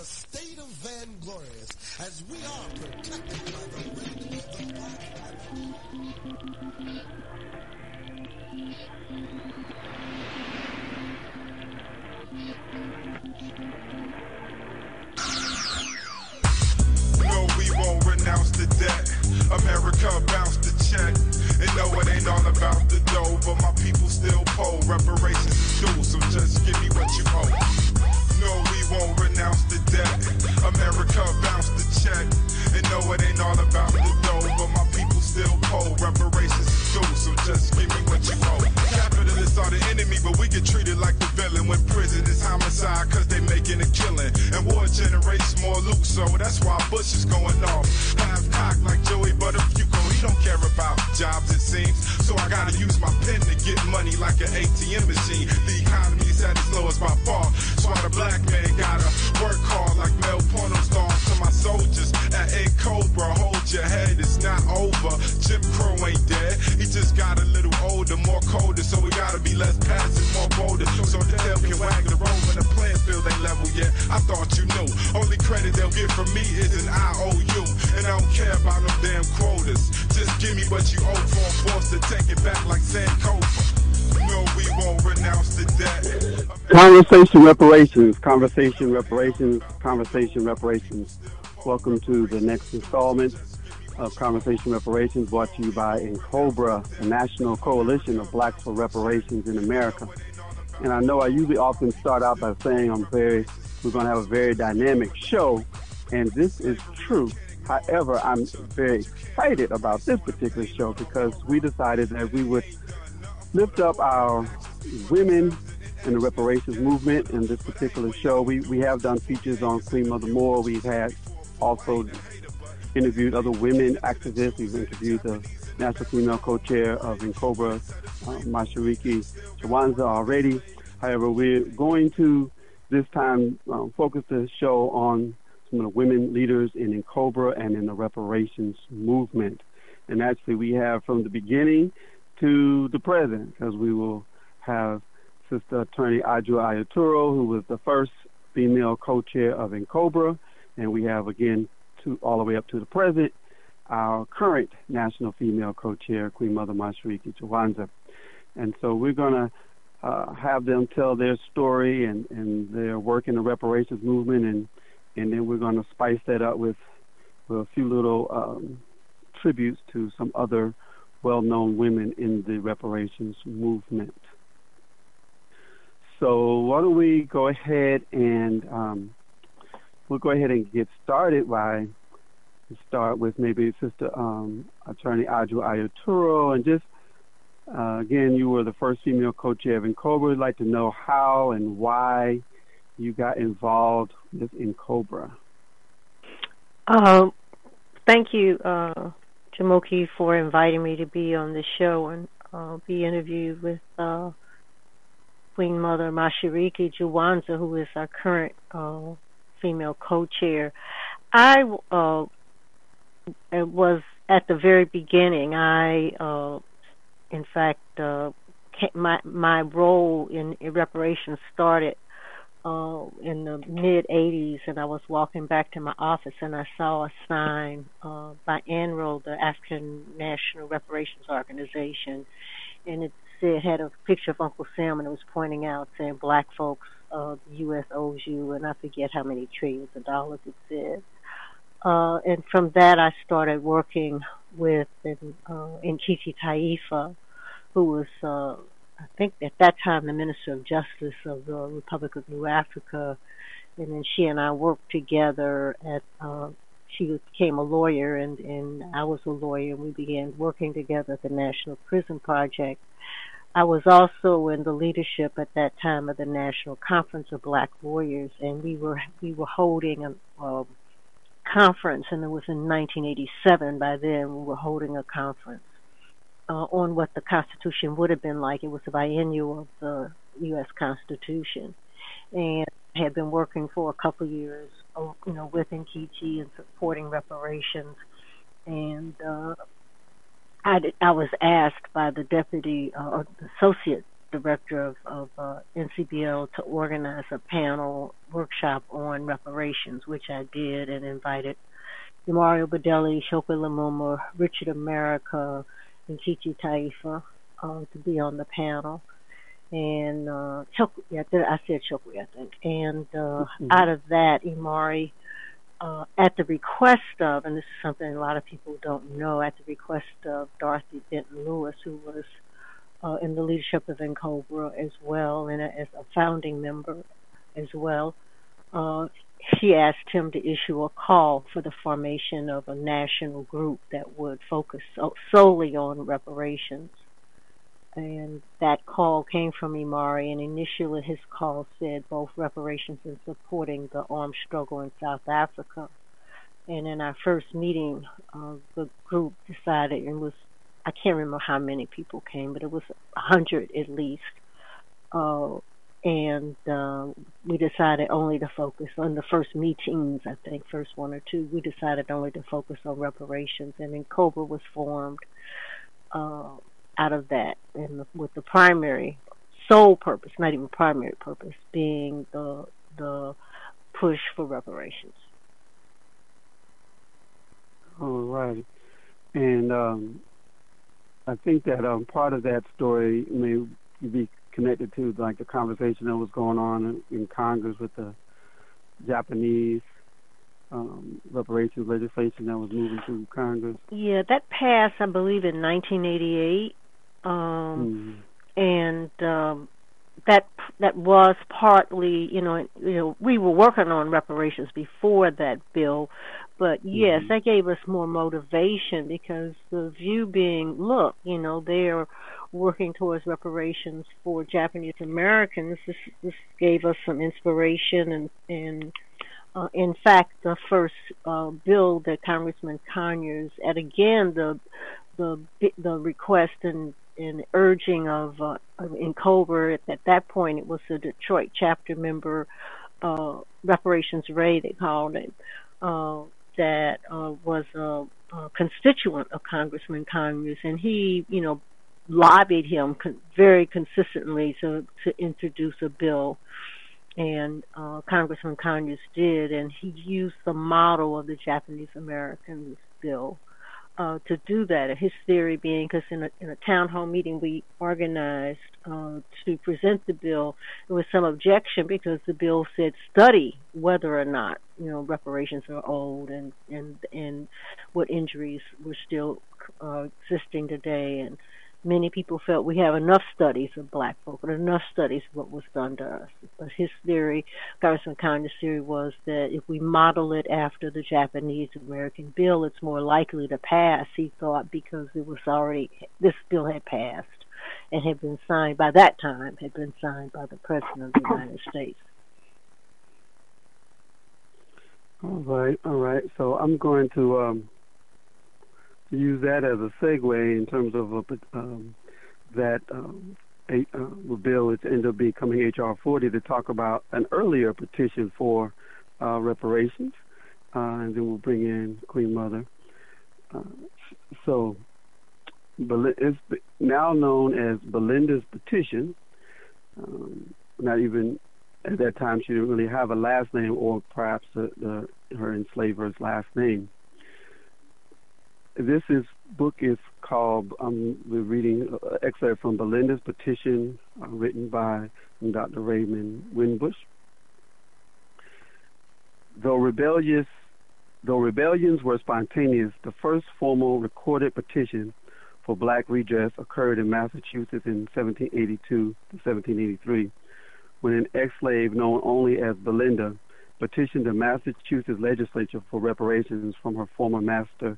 a state of vainglorious as we are protected by the red, black, No, we won't renounce the debt. America bounced the check. And no, it ain't all about the dough, but my people still poor. Reparations is due, so just give me what you owe. Won't renounce the debt. America bounced the check. And no, it ain't all about the dough, but my people still poor. Reparations is due, so just give me what you owe. Capitalists are the enemy, but we get treated like the villain. When prison is homicide, cause they making a killing. And war generates more loot, so that's why Bush is going off. Half cocked like Joey Buttafuoco, he don't care about jobs it seems. So I gotta use my pen to get money like an ATM machine. The economy's at its lowest by far. So why the black man gotta work hard like Mel Porno stars to my soldiers at A Cobra. Hold your head, it's not over. Jim Crow ain't dead. He just got a little older, more colder. So we gotta be less passive, more bolder. So the tail can wag the road when the playing field ain't level yet. I thought you knew. Only credit they'll get from me is an IOU. And I don't care about them damn quotas. Just give me what you owe for I'm forced to take it back like Sankofa. No, we won't renounce the debt. Conversation reparations, conversation reparations, conversation reparations. Welcome to the next installment of Conversation Reparations brought to you by N'COBRA, the National Coalition of Blacks for Reparations in America. And I know I usually often start out by saying I'm very, we're going to have a very dynamic show, and this is true. However, I'm very excited about this particular show because we decided that we would lift up our women in the reparations movement in this particular show. We, we have done features on Queen Mother Moore. We've had also interviewed other women activists. We've interviewed the National Female Co-Chair of N'COBRA, uh, Mashariki Jywanza already. However, we're going to this time um, focus the show on some of the women leaders in N'COBRA and in the reparations movement. And actually, we have from the beginning to the present, because we will have Sister Attorney Adjoa Aiyetoro, who was the first female co-chair of N'COBRA, and we have again to all the way up to the present, our current national female co-chair, Queen Mother Mashariki Jywanza. And so we're going to uh, have them tell their story and, and their work in the reparations movement, and and then we're going to spice that up with, with a few little um, tributes to some other well-known women in the reparations movement. So why don't we go ahead and um, we'll go ahead and get started by start with maybe Sister um, Attorney Adjoa Aiyetoro and just uh, again, you were the first female co-chair of N'COBRA. I'd like to know how and why you got involved with N'COBRA. Um, thank you, uh, Jamoki, for inviting me to be on the show and uh, be interviewed with uh, Queen Mother Mashariki Jywanza, who is our current uh, female co-chair. I uh, was at the very beginning. I, uh, in fact, uh, my my role in, in reparations started uh, in the mid 80s, and I was walking back to my office and I saw a sign uh, by ANRO, the African National Reparations Organization, and it said had a picture of Uncle Sam, and it was pointing out saying Black folks, uh, the U.S. owes you, and I forget how many trillions of dollars it said. Uh, and from that, I started working with in, uh, Taifa, who was uh, I think at that time the Minister of Justice of the Republic of New Africa, and then she and I worked together at. Uh, she became a lawyer, and and I was a lawyer, and we began working together at the National Prison Project. I was also in the leadership at that time of the National Conference of Black Lawyers, and we were we were holding a conference, and it was in 1987. By then, we were holding a conference uh, on what the Constitution would have been like. It was a biennial of the U.S. Constitution, and I had been working for a couple years, uh, you know, with Nkechi and supporting reparations, and uh, I did, I was asked by the deputy uh, the associate director of, of uh, NCBL to organize a panel workshop on reparations, which I did and invited Imari Obadele, Chokwe Lumumba, Richard America, and Nkechi Taifa uh, to be on the panel. And uh, Chokwe, yeah, I said Chokwe, I think. And uh, mm-hmm. out of that, Imari, uh, at the request of, and this is something a lot of people don't know, at the request of Dorothy Benton Lewis, who was uh, in the leadership of NCOBRA as well, and as a founding member as well. Uh, she asked him to issue a call for the formation of a national group that would focus so- solely on reparations. And that call came from Imari, and initially his call said both reparations and supporting the armed struggle in South Africa. And in our first meeting, uh, the group decided it was I can't remember how many people came, but it was a hundred at least. Uh, and uh, we decided only to focus on the first meetings. I think first one or two, we decided only to focus on reparations, and then COBRA was formed uh, out of that, and with the primary sole purpose, not even primary purpose, being the the push for reparations. All right, and um, I think that um, part of that story may be connected to like the conversation that was going on in, in Congress with the Japanese um, reparations legislation that was moving through Congress. Yeah, that passed, I believe, in 1988, um, mm-hmm. and um, that that was partly, you know, you know, we were working on reparations before that bill, but yes, mm-hmm. that gave us more motivation because the view being, look, you know, they're working towards reparations for Japanese Americans. This this gave us some inspiration and and uh, in fact, the first uh, bill that Congressman Conyers, at again the the the request and, and urging of uh, N'COBRA at that point it was the Detroit chapter member uh, reparations Ray they called it uh, that uh, was a, a constituent of Congressman Conyers, and he, you know, lobbied him con- very consistently to to introduce a bill, and uh, Congressman Conyers did, and he used the model of the Japanese Americans bill uh, to do that. His theory being, because in a, in a town hall meeting we organized uh, to present the bill, there was some objection because the bill said study whether or not you know reparations are old and and and what injuries were still uh, existing today and many people felt we have enough studies of black folk and enough studies of what was done to us. But his theory, Congressman Conyers' theory, was that if we model it after the Japanese American bill, it's more likely to pass, he thought, because it was already, this bill had passed and had been signed, by that time, had been signed by the President of the United States. All right, all right. So I'm going to um, use that as a segue in terms of a, um, that um, a, uh, bill which ended up becoming HR 40 to talk about an earlier petition for uh, reparations, uh, and then we'll bring in Queen Mother. Uh, so it's now known as Belinda's petition. Um, not even at that time she didn't really have a last name, or perhaps the, her enslaver's last name this is book is called. Um, we're reading an excerpt from Belinda's petition, uh, written by Dr. Raymond Winbush. Though rebellious, though rebellions were spontaneous, the first formal recorded petition for black redress occurred in Massachusetts in 1782 to 1783, when an ex-slave known only as Belinda petitioned the Massachusetts legislature for reparations from her former master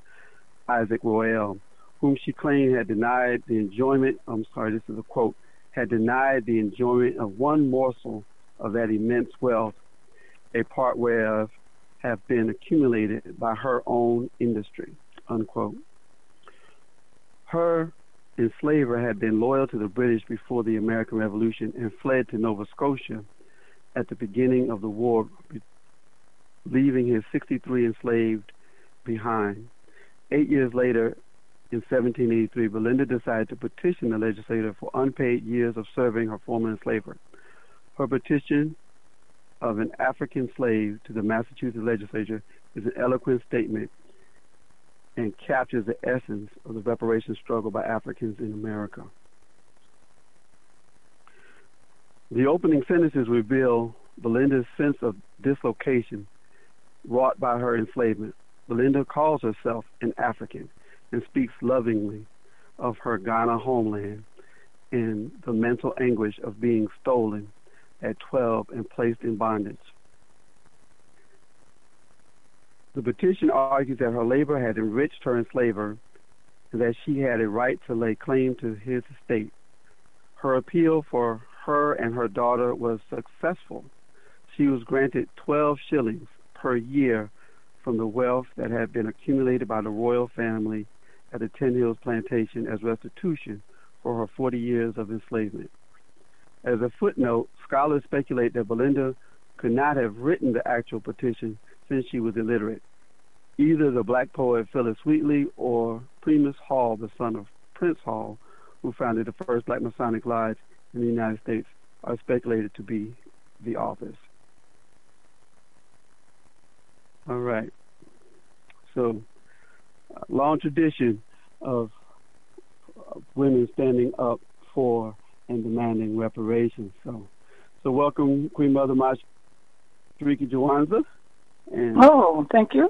Isaac Royall, whom she claimed had denied the enjoyment, I'm sorry, this is a quote, had denied the enjoyment of one morsel of that immense wealth, a part whereof have been accumulated by her own industry, unquote. Her enslaver had been loyal to the British before the American Revolution and fled to Nova Scotia at the beginning of the war, leaving his 63 enslaved behind. Eight years later, in 1783, Belinda decided to petition the legislature for unpaid years of serving her former enslaver. Her petition of an African slave to the Massachusetts legislature is an eloquent statement and captures the essence of the reparation struggle by Africans in America. The opening sentences reveal Belinda's sense of dislocation wrought by her enslavement. Belinda calls herself an African and speaks lovingly of her Ghana homeland and the mental anguish of being stolen at 12 and placed in bondage. The petition argues that her labor had enriched her enslaver and that she had a right to lay claim to his estate. Her appeal for her and her daughter was successful. She was granted 12 shillings per year from the wealth that had been accumulated by the Royall family at the Ten Hills Plantation as restitution for her 40 years of enslavement. As a footnote, scholars speculate that Belinda could not have written the actual petition since she was illiterate. Either the black poet Phillis Wheatley or Primus Hall, the son of Prince Hall, who founded the first black Masonic lodge in the United States, are speculated to be the authors. All right. So, uh, long tradition of, women standing up for and demanding reparations. So, so welcome, Queen Mother Mashariki Jywanza. And, oh, thank you.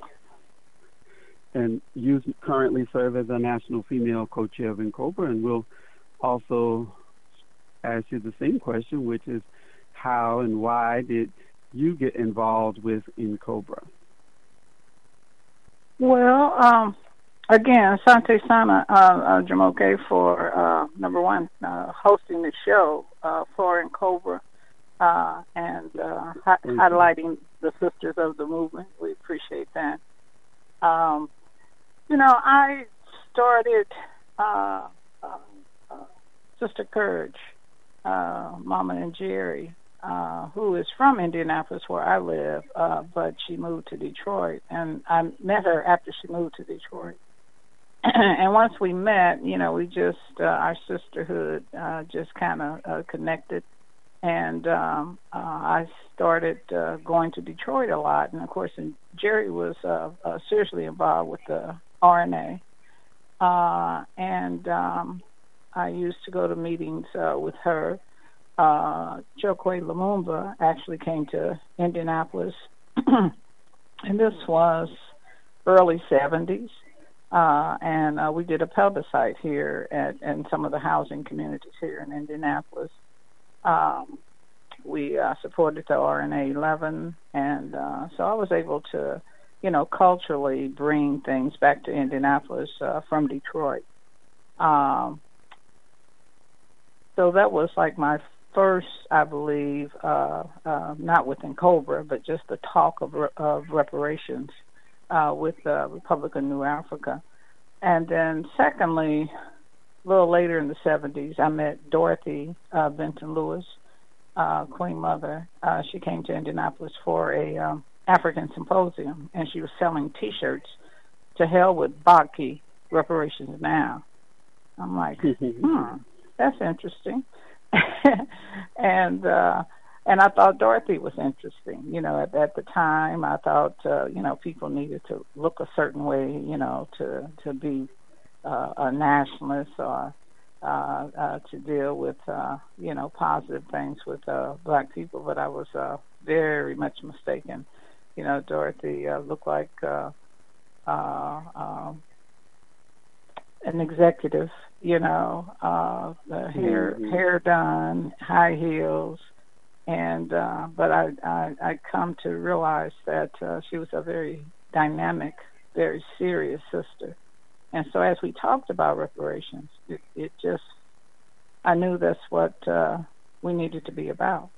And you currently serve as a national female co-chair of NCOBRA, and we'll also ask you the same question, which is how and why did you get involved with NCOBRA? Well, um, again, Asante Sana, uh, uh, Jamoke, for uh, number one, uh, hosting the show uh, for NCOBRA uh, and uh, hi- highlighting the sisters of the movement. We appreciate that. Um, you know, I started uh, uh, uh, Sister Courage, uh, Mama Njeri, uh, who is from Indianapolis, where I live, uh, but she moved to Detroit, and I met her after she moved to Detroit. and once we met, you know, we just uh, our sisterhood uh, just kind of uh, connected, and um, uh, I started uh, going to Detroit a lot. And of course, and Jerry was uh, uh, seriously involved with the RNA, uh, and um, I used to go to meetings uh, with her uh, Chokwe Lumumba actually came to Indianapolis, and this was early 70s. Uh, and uh, we did a plebiscite here at in some of the housing communities here in Indianapolis. Um, we uh, supported the RNA 11, and uh, so I was able to, you know, culturally bring things back to Indianapolis uh, from Detroit. Um, so that was like my first, I believe, uh, uh, not within Cobra, but just the talk of, of reparations uh, with the Republic of New Africa. And then, secondly, a little later in the 70s, I met Dorothy uh, Benton Lewis, uh, Queen Mother. Uh, she came to Indianapolis for a um, African symposium, and she was selling T-shirts. To hell with Bakke reparations now. I'm like, hmm, that's interesting. and uh and I thought Dorothy was interesting. You know, at, at the time, I thought uh, you know people needed to look a certain way, you know, to to be uh, a nationalist or uh, uh, to deal with uh, you know positive things with uh, black people. But I was uh, very much mistaken. You know, Dorothy uh, looked like uh, uh, um, an executive, you know, uh the hair mm-hmm. hair done, high heels and uh but I I I come to realize that uh she was a very dynamic, very serious sister. And so as we talked about reparations, it, it just I knew that's what uh we needed to be about.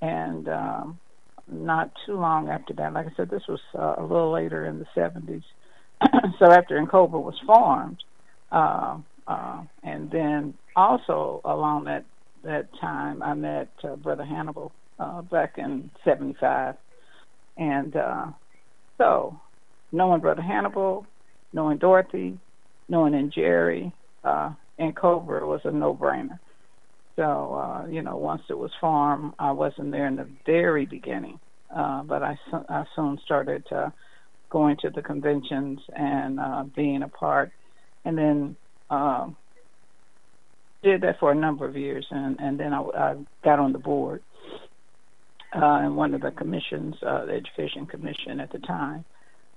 And um not too long after that, like I said, this was uh, a little later in the 70s. so after NCOBRA was formed, uh, uh, and then also along that that time, I met uh, Brother Hannibal uh, back in '75, and uh, so knowing Brother Hannibal, knowing Dorothy, knowing Njeri uh, N'COBRA was a no-brainer. So, uh, you know, once it was farm, I wasn't there in the very beginning, uh, but I, I soon started uh, going to the conventions and uh, being a part, and then uh, did that for a number of years, and, and then I, I got on the board uh, in one of the commissions, uh, the Education Commission at the time.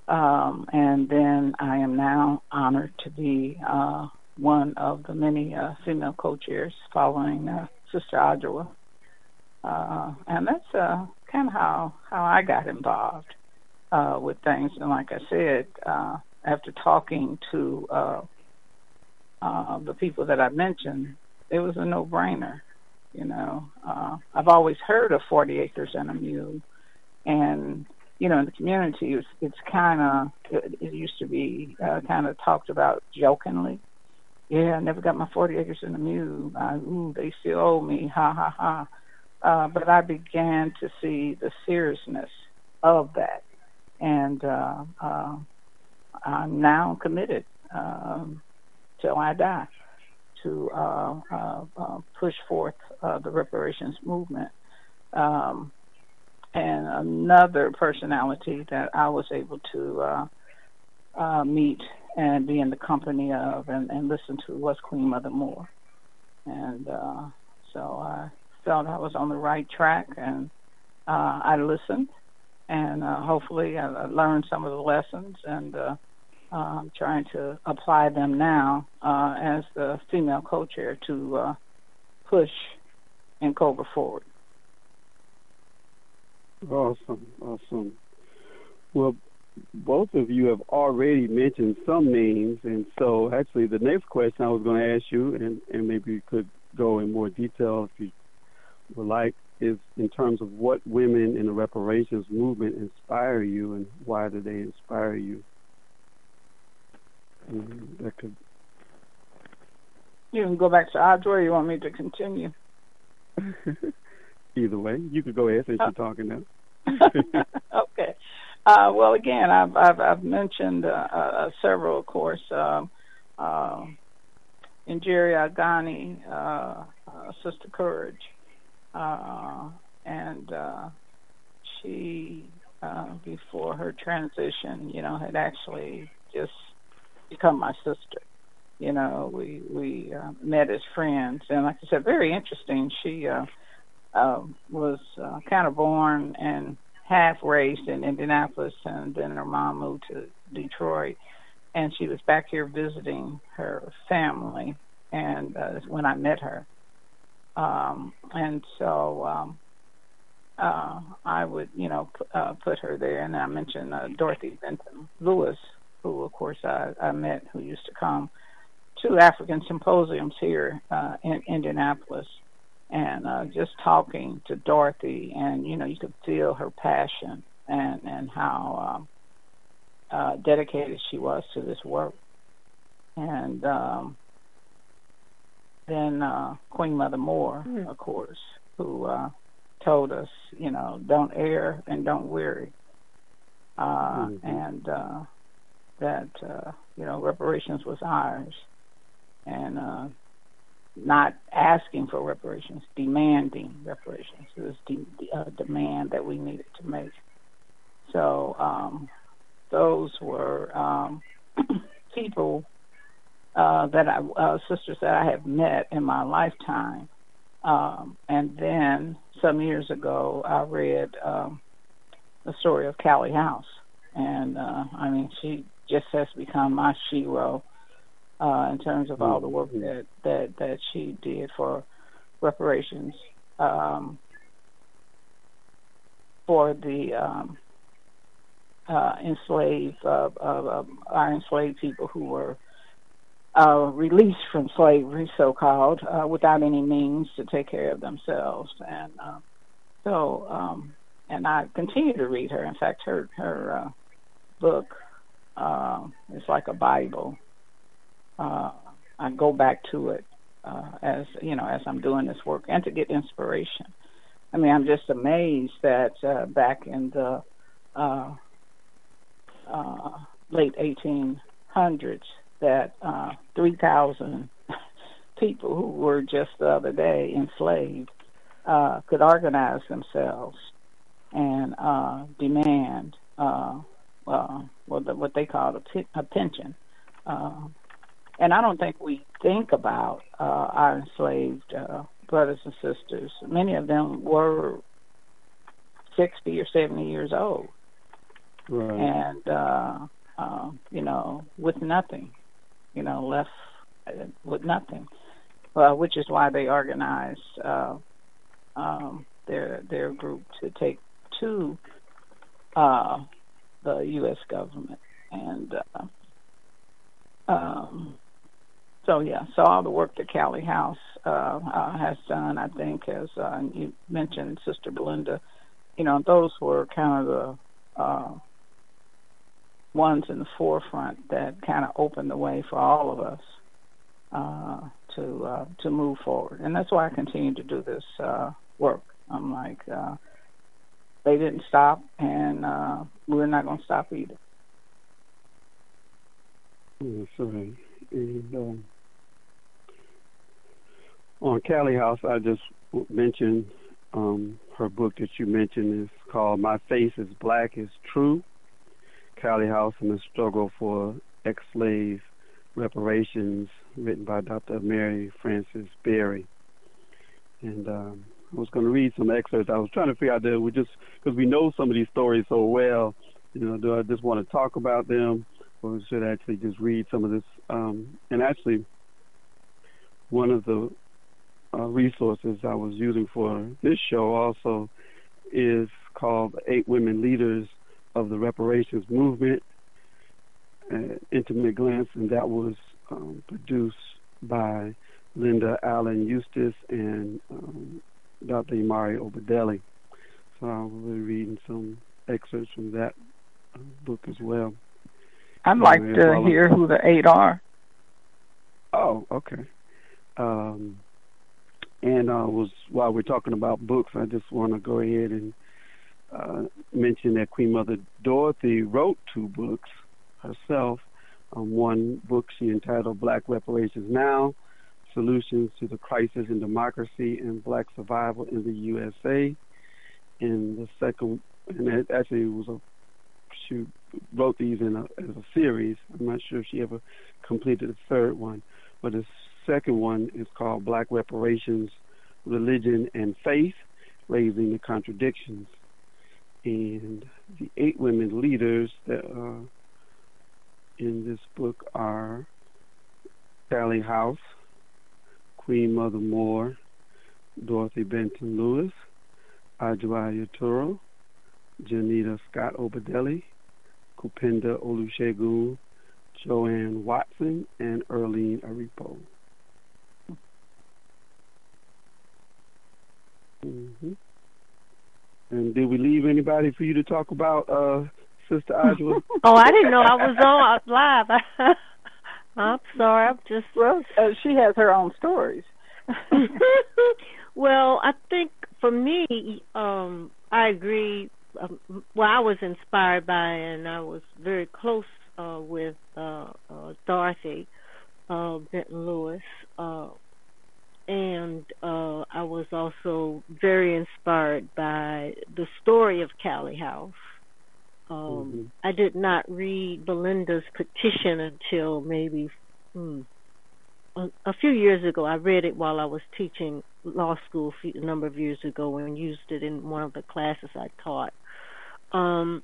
Um, and then I am now honored to be uh, one of the many uh, female co-chairs following uh, Sister Adjoa. Uh, and that's uh, kind of how, how I got involved uh, with things. And like I said, after talking to the people that I mentioned, it was a no-brainer. You know, I've always heard of 40 acres and a mule, and you know, in the community, it's, it's kind of it, used to be uh, kind of talked about jokingly, yeah, I never got my 40 acres and a mule. I, ooh, they still owe me, ha ha ha. Uh, but I began to see the seriousness of that, and uh, uh, I'm now committed um, till I die to uh, uh, uh, push forth uh, the reparations movement. Um, and another personality that I was able to uh, uh, meet and be in the company of and, and listen to was Queen Mother Moore. And uh, so I felt I was on the right track and uh, I listened and uh, hopefully I learned some of the lessons and uh, I'm trying to apply them now uh, as the female co-chair to uh, push NCOBRA forward. Awesome, awesome. Well, both of you have already mentioned some names, and so actually the next question I was going to ask you, and, and maybe you could go in more detail if you would like, is in terms of what women in the reparations movement inspire you, and why do they inspire you? And that could. You can go back to Audrey. You want me to continue? Either way, you could go ahead since you're talking now. okay. Uh, well, again, I've I've, I've mentioned uh, uh, several, of course, um, uh, Njeri Agani, uh, uh, Sister Courage, uh, and uh, she, uh, before her transition, you know, had actually just become my sister. You know, we we uh, met as friends, and like I said, very interesting. She uh, uh, was uh, kind of born and half raised in Indianapolis, and then her mom moved to Detroit, and she was back here visiting her family. And uh, when I met her, um, and so um, uh, I would, you know, p- uh, put her there. And I mentioned uh, Dorothy Benton Lewis, who, of course, I, I met, who used to come to African symposiums here uh, in Indianapolis and uh, just talking to Dorothy, and you know, you could feel her passion and and how um, uh, dedicated she was to this work. And um, then uh, Queen Mother Moore, mm. of course, who uh, told us, you know, don't err and don't weary, uh, mm-hmm. and uh, that uh, you know reparations was ours, and uh, not asking for reparations, demanding reparations. It was de- a demand that we needed to make. So um, those were um, people uh, that I, uh, sisters that I have met in my lifetime. Um, and then some years ago, I read um, the story of Callie House, and uh, I mean, she just has become my shero uh, in terms of all the work mm-hmm. that, that, that she did for reparations um, for the um, uh, enslaved, uh, uh, our enslaved people who were uh, released from slavery, so called, uh, without any means to take care of themselves. And uh, so, um, and I continue to read her. In fact, her her uh, book is like a Bible uh, I go back to it uh, as you know as I'm doing this work and to get inspiration. I mean, I'm just amazed that uh, back in the uh, uh, late 1800s that uh, 3,000 people who were just the other day enslaved uh, could organize themselves and uh, demand uh, uh, what, what they call a, p- a pension. Uh, and I don't think we think about uh, our enslaved uh, brothers and sisters. Many of them were 60 or 70 years old. Right. And, uh, uh, you know, with nothing, you know, left uh, with nothing. Well, which is why they organized uh, um, their their group to take to uh, the U.S. government, and uh, um, so yeah, so all the work that Callie House uh, uh, has done, I think, as uh, you mentioned, Sister Belinda, you know, those were kind of the uh, ones in the forefront that kind of opened the way for all of us uh, to uh, to move forward, and that's why I continue to do this uh, work. I'm like, uh, they didn't stop, and uh, we're not going to stop either. And um, on Callie House, I just mentioned um, her book that you mentioned is called "My Face Is Black Is True." Callie House and the Struggle for Ex-Slave Reparations, written by Dr. Mary Frances Berry. And um, I was going to read some excerpts. I was trying to figure out that we just because we know some of these stories so well. You know, do I just want to talk about them, or should I actually just read some of this? Um, and actually, one of the uh, resources I was using for this show also is called Eight Women Leaders of the Reparations Movement, uh, Intimate Glance, and that was um, produced by Linda Allen Eustace and um, Dr. Imari Obadele. So I will be reading some excerpts from that uh, book as well. I'd like to hear who the eight are. Oh, okay. Um, and uh, was while we're talking about books, I just want to go ahead and uh, mention that Queen Mother Dorothy wrote two books herself. Um, one book she entitled Black Reparations Now Solutions to the Crisis in Democracy and Black Survival in the USA. And the second, and it actually was a, she wrote these in a, as a series. I'm not sure if she ever completed the third one, but the second one is called Black Reparations, Religion and Faith, Raising the Contradictions. And the eight women leaders that are in this book are Callie House, Queen Mother Moore, Dorothy Benton Lewis, Adjoa Aiyetoro, Janita Scott Obadele, Kupenda Olusegun, Joanne Watson, and Earlene Aripo. Mm-hmm. And did we leave anybody for you to talk about, uh, Sister Adjoa? oh, I didn't know I was on live. I'm sorry. I'm just. Well, uh, she has her own stories. well, I think for me, um, I agree. Um, well, I was inspired by, and I was very close uh, with uh, uh, Dorothy uh, Benton Lewis, uh, and uh, I was also very inspired by the story of Callie House. Um, mm-hmm. I did not read Belinda's petition until maybe hmm, a, a, few years ago. I read it while I was teaching law school a, few, a number of years ago and used it in one of the classes I taught. Um,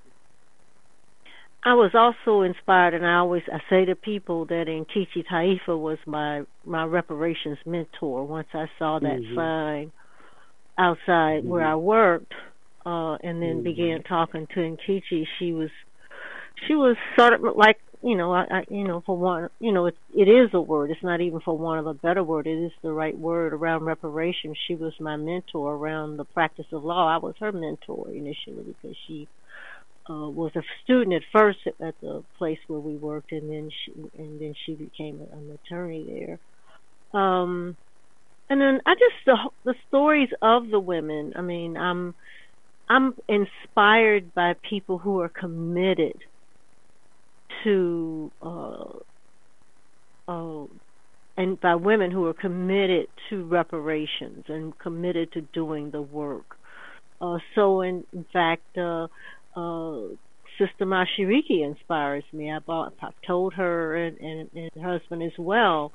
I was also inspired, and I always I say to people that Nkechi Taifa was my my reparations mentor. Once I saw that mm-hmm. sign outside mm-hmm. where I worked, uh, and then mm-hmm. began talking to Nkechi, she was she was sort of like you know I, I you know for one you know it it is a word. It's not even for one of a better word. It is the right word around reparations. She was my mentor around the practice of law. I was her mentor initially because she uh, was a student at first at the place where we worked, and then she and then she became an attorney there. Um, and then I just the the stories of the women. I mean, I'm I'm inspired by people who are committed to uh, uh, and by women who are committed to reparations and committed to doing the work. Uh, so, in, in fact, uh, uh, Sister Mashariki inspires me. I've, I've told her and, and, and her husband as well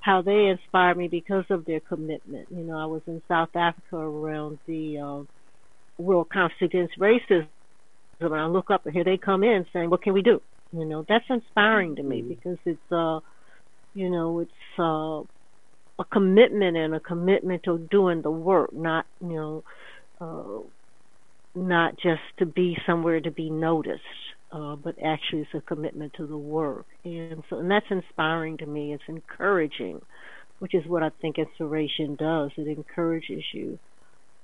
how they inspire me because of their commitment. You know, I was in South Africa around the uh, World Conference Against Racism, and I look up and here they come in saying, "What can we do?" You know, that's inspiring to me mm-hmm. because it's uh you know, it's uh a commitment and a commitment to doing the work, not, you know, uh not just to be somewhere to be noticed, uh, but actually it's a commitment to the work. And so and that's inspiring to me. It's encouraging, which is what I think inspiration does. It encourages you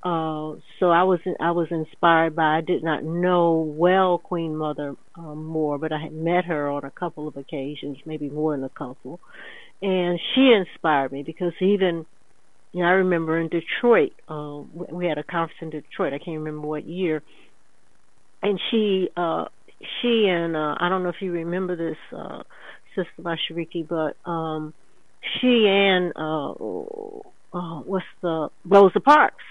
uh, so I was I was inspired by I did not know well Queen Mother um, Moore, but I had met her on a couple of occasions, maybe more than a couple, and she inspired me because even you know I remember in Detroit uh, we had a conference in Detroit I can't remember what year, and she uh, she and uh, I don't know if you remember this uh, Sister Mashariki, but um, she and uh, uh, what's the Rosa Parks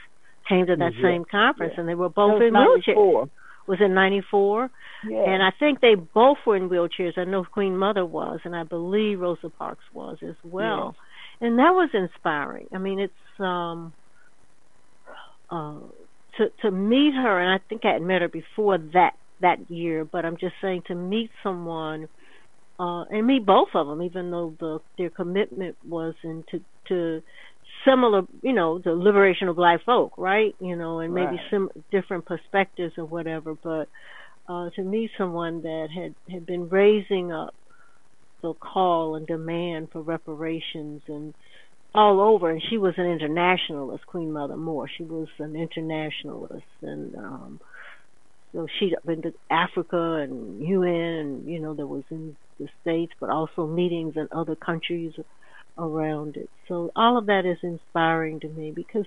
came to that mm-hmm. same conference, yeah. and they were both in wheelchairs. Was in '94, yeah. and I think they both were in wheelchairs. I know Queen Mother was, and I believe Rosa Parks was as well. And that was inspiring. I mean, it's um uh to to meet her, and I think I had met her before that that year, but I'm just saying to meet someone uh, and meet both of them, even though the their commitment was into to similar, you know, the liberation of black folk, right? You know, and maybe right. some different perspectives or whatever. But uh, to meet someone that had had been raising up call and demand for reparations and all over, and she was an internationalist, Queen Mother Moore. She was an internationalist, and um, so she'd been to Africa and UN, and you know, there was in the states, but also meetings in other countries around it. So all of that is inspiring to me because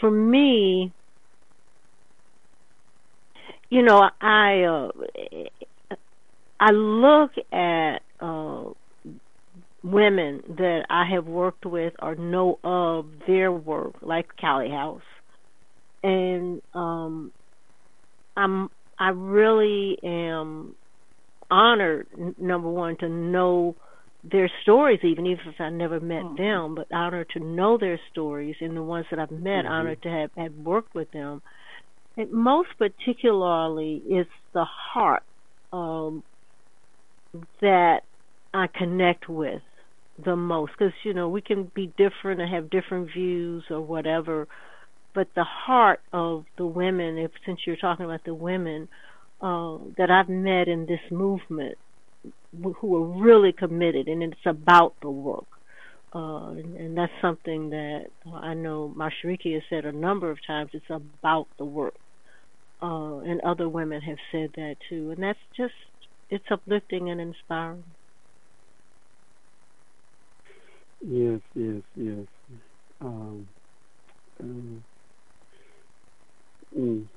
for me, you know, I uh, I look at uh, women that I have worked with or know of their work, like Callie House, and um, I'm I really am honored. Number one, to know their stories, even even if I never met mm-hmm. them, but honored to know their stories and the ones that I've met, mm-hmm. honored to have, have worked with them. And most particularly, it's the heart um, that I connect with the most because you know we can be different and have different views or whatever, but the heart of the women, if since you're talking about the women uh, that I've met in this movement who are really committed, and it's about the work. Uh, and, and that's something that I know Mashariki has said a number of times. It's about the work, uh, and other women have said that too. And that's just it's uplifting and inspiring. Yes, yes, yes. Um, um, mm,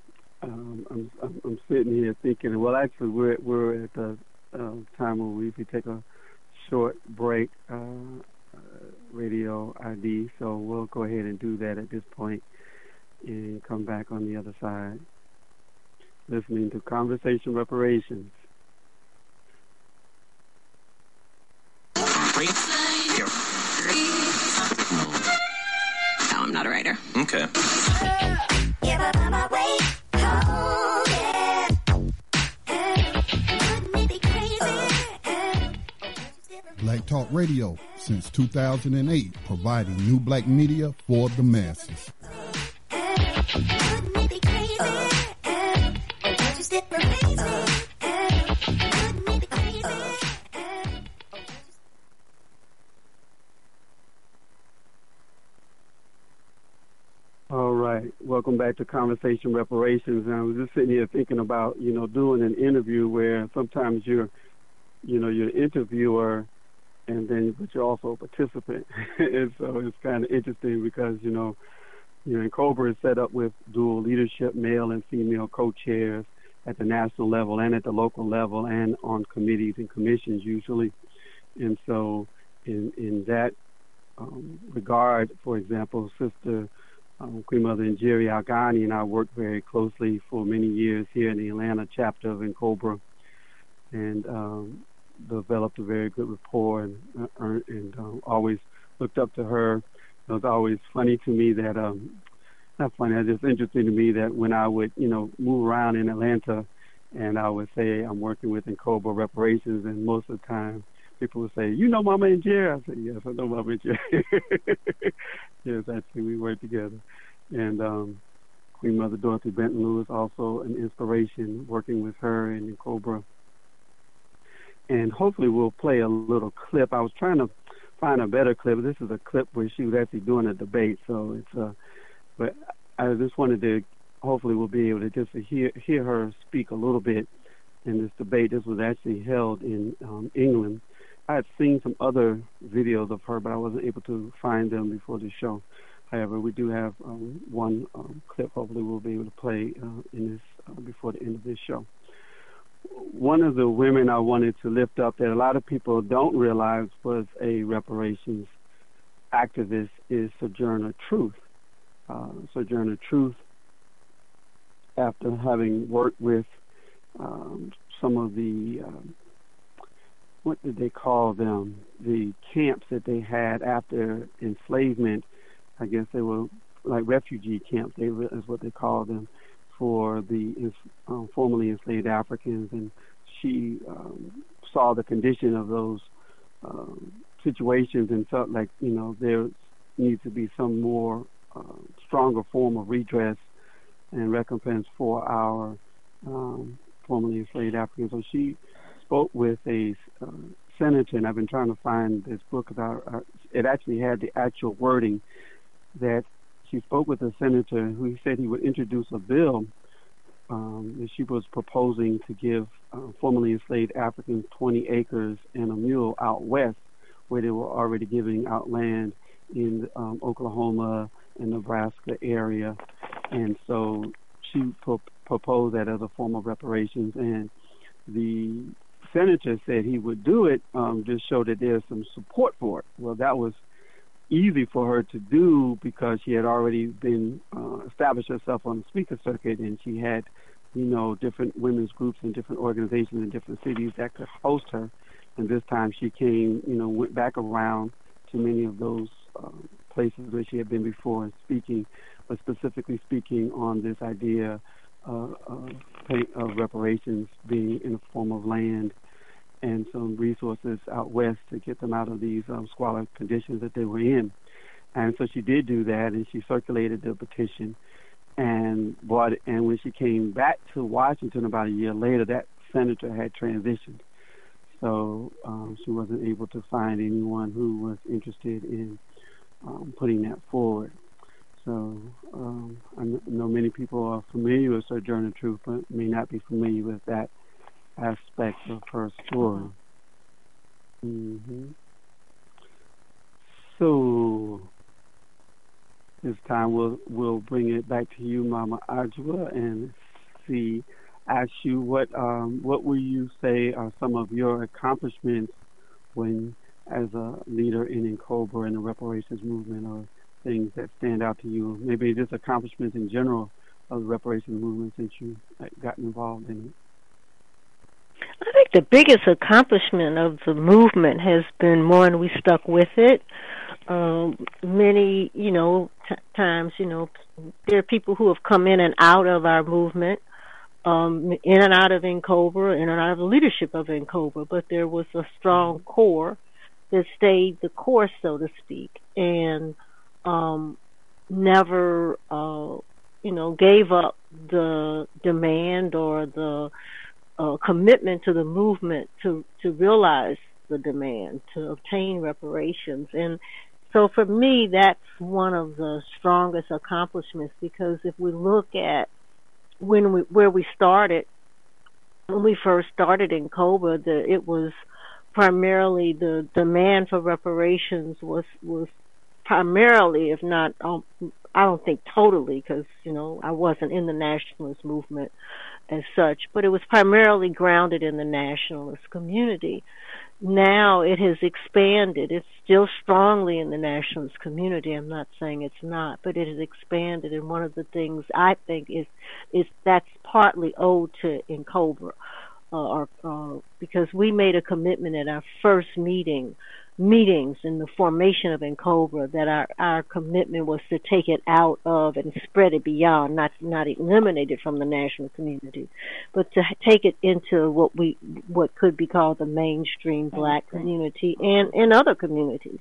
um, I'm, I'm, I'm sitting here thinking. Well, actually, we're we're at the uh, time where we could take a short break, uh, uh, radio ID. So we'll go ahead and do that at this point and come back on the other side. Listening to Conversation Reparations. No, not a writer. Okay. Black Talk Radio since 2008, providing new black media for the masses. Welcome back to Conversation Reparations. And I was just sitting here thinking about, you know, doing an interview where sometimes you're, you know, you're interviewer and then but you're also a participant. and so it's kind of interesting because you know, you know, Cobra is set up with dual leadership, male and female co-chairs at the national level and at the local level and on committees and commissions usually. And so in in that um, regard, for example, Sister um, Queen Mother Njeri Algani and I worked very closely for many years here in the Atlanta chapter of N'COBRA, and um, developed a very good rapport and uh, and uh, always looked up to her. It was always funny to me that um, not funny, it's just interesting to me that when I would you know move around in Atlanta, and I would say I'm working with N'COBRA reparations, and most of the time people would say, "You know Mama Njeri?" I said, "Yes, I know Mama Njeri." yes, actually, we work together, and um, Queen Mother Dorothy Benton Lewis also an inspiration working with her and N'COBRA. And hopefully, we'll play a little clip. I was trying to find a better clip. This is a clip where she was actually doing a debate, so it's uh, but I just wanted to. Hopefully, we'll be able to just hear hear her speak a little bit in this debate. This was actually held in um, England I had seen some other videos of her, but I wasn't able to find them before the show. However, we do have um, one um, clip. Hopefully, we'll be able to play uh, in this uh, before the end of this show. One of the women I wanted to lift up that a lot of people don't realize was a reparations activist is Sojourner Truth. Uh, Sojourner Truth, after having worked with um, some of the um, what did they call them? The camps that they had after enslavement. I guess they were like refugee camps. They were, is what they called them for the um, formerly enslaved Africans, and she um, saw the condition of those um, situations and felt like you know there needs to be some more uh, stronger form of redress and recompense for our um, formerly enslaved Africans. So she spoke with a uh, senator, and I've been trying to find this book about. Uh, it actually had the actual wording that she spoke with a senator who said he would introduce a bill um, that she was proposing to give uh, formerly enslaved Africans 20 acres and a mule out west, where they were already giving out land in um, Oklahoma and Nebraska area, and so she pro- proposed that as a form of reparations and the senator said he would do it, um, just show that there's some support for it. Well, that was easy for her to do because she had already been uh, established herself on the speaker circuit, and she had, you know, different women's groups and different organizations in different cities that could host her. And this time she came, you know, went back around to many of those uh, places where she had been before speaking, but specifically speaking on this idea uh, of reparations being in the form of land and some resources out west to get them out of these um, squalid conditions that they were in. And so she did do that, and she circulated the petition and brought it. And when she came back to Washington about a year later, that senator had transitioned. So um, she wasn't able to find anyone who was interested in um, putting that forward. So um, I know many people are familiar with Sojourner Truth, but may not be familiar with that aspect of her story. Mm-hmm. So this time we'll we'll bring it back to you, Mama Adjoa, and see ask you what um, what will you say are some of your accomplishments when as a leader in N'COBRA and the reparations movement or things that stand out to you? Maybe just accomplishments in general of the reparations movement since you got involved in it. I think the biggest accomplishment of the movement has been one we stuck with it. Um, many, you know, t- times, you know, there are people who have come in and out of our movement, um, in and out of N'COBRA, in and out of the leadership of N'COBRA, but there was a strong core that stayed the course, so to speak, and um, never, uh, you know, gave up the demand or the uh, commitment to the movement to to realize the demand to obtain reparations. And so for me that's one of the strongest accomplishments because if we look at when we where we started when we first started N'COBRA the it was primarily the demand for reparations was was primarily if not um, I don't think totally because you know I wasn't in the nationalist movement as such, but it was primarily grounded in the nationalist community. Now it has expanded. It's still strongly in the nationalist community. I'm not saying it's not, but it has expanded. And one of the things I think is is that's partly owed to N'COBRA, uh, or, uh, because we made a commitment at our first meeting meetings and the formation of N'COBRA that our, our commitment was to take it out of and spread it beyond, not not eliminate it from the national community, but to take it into what we what could be called the mainstream black community and in other communities.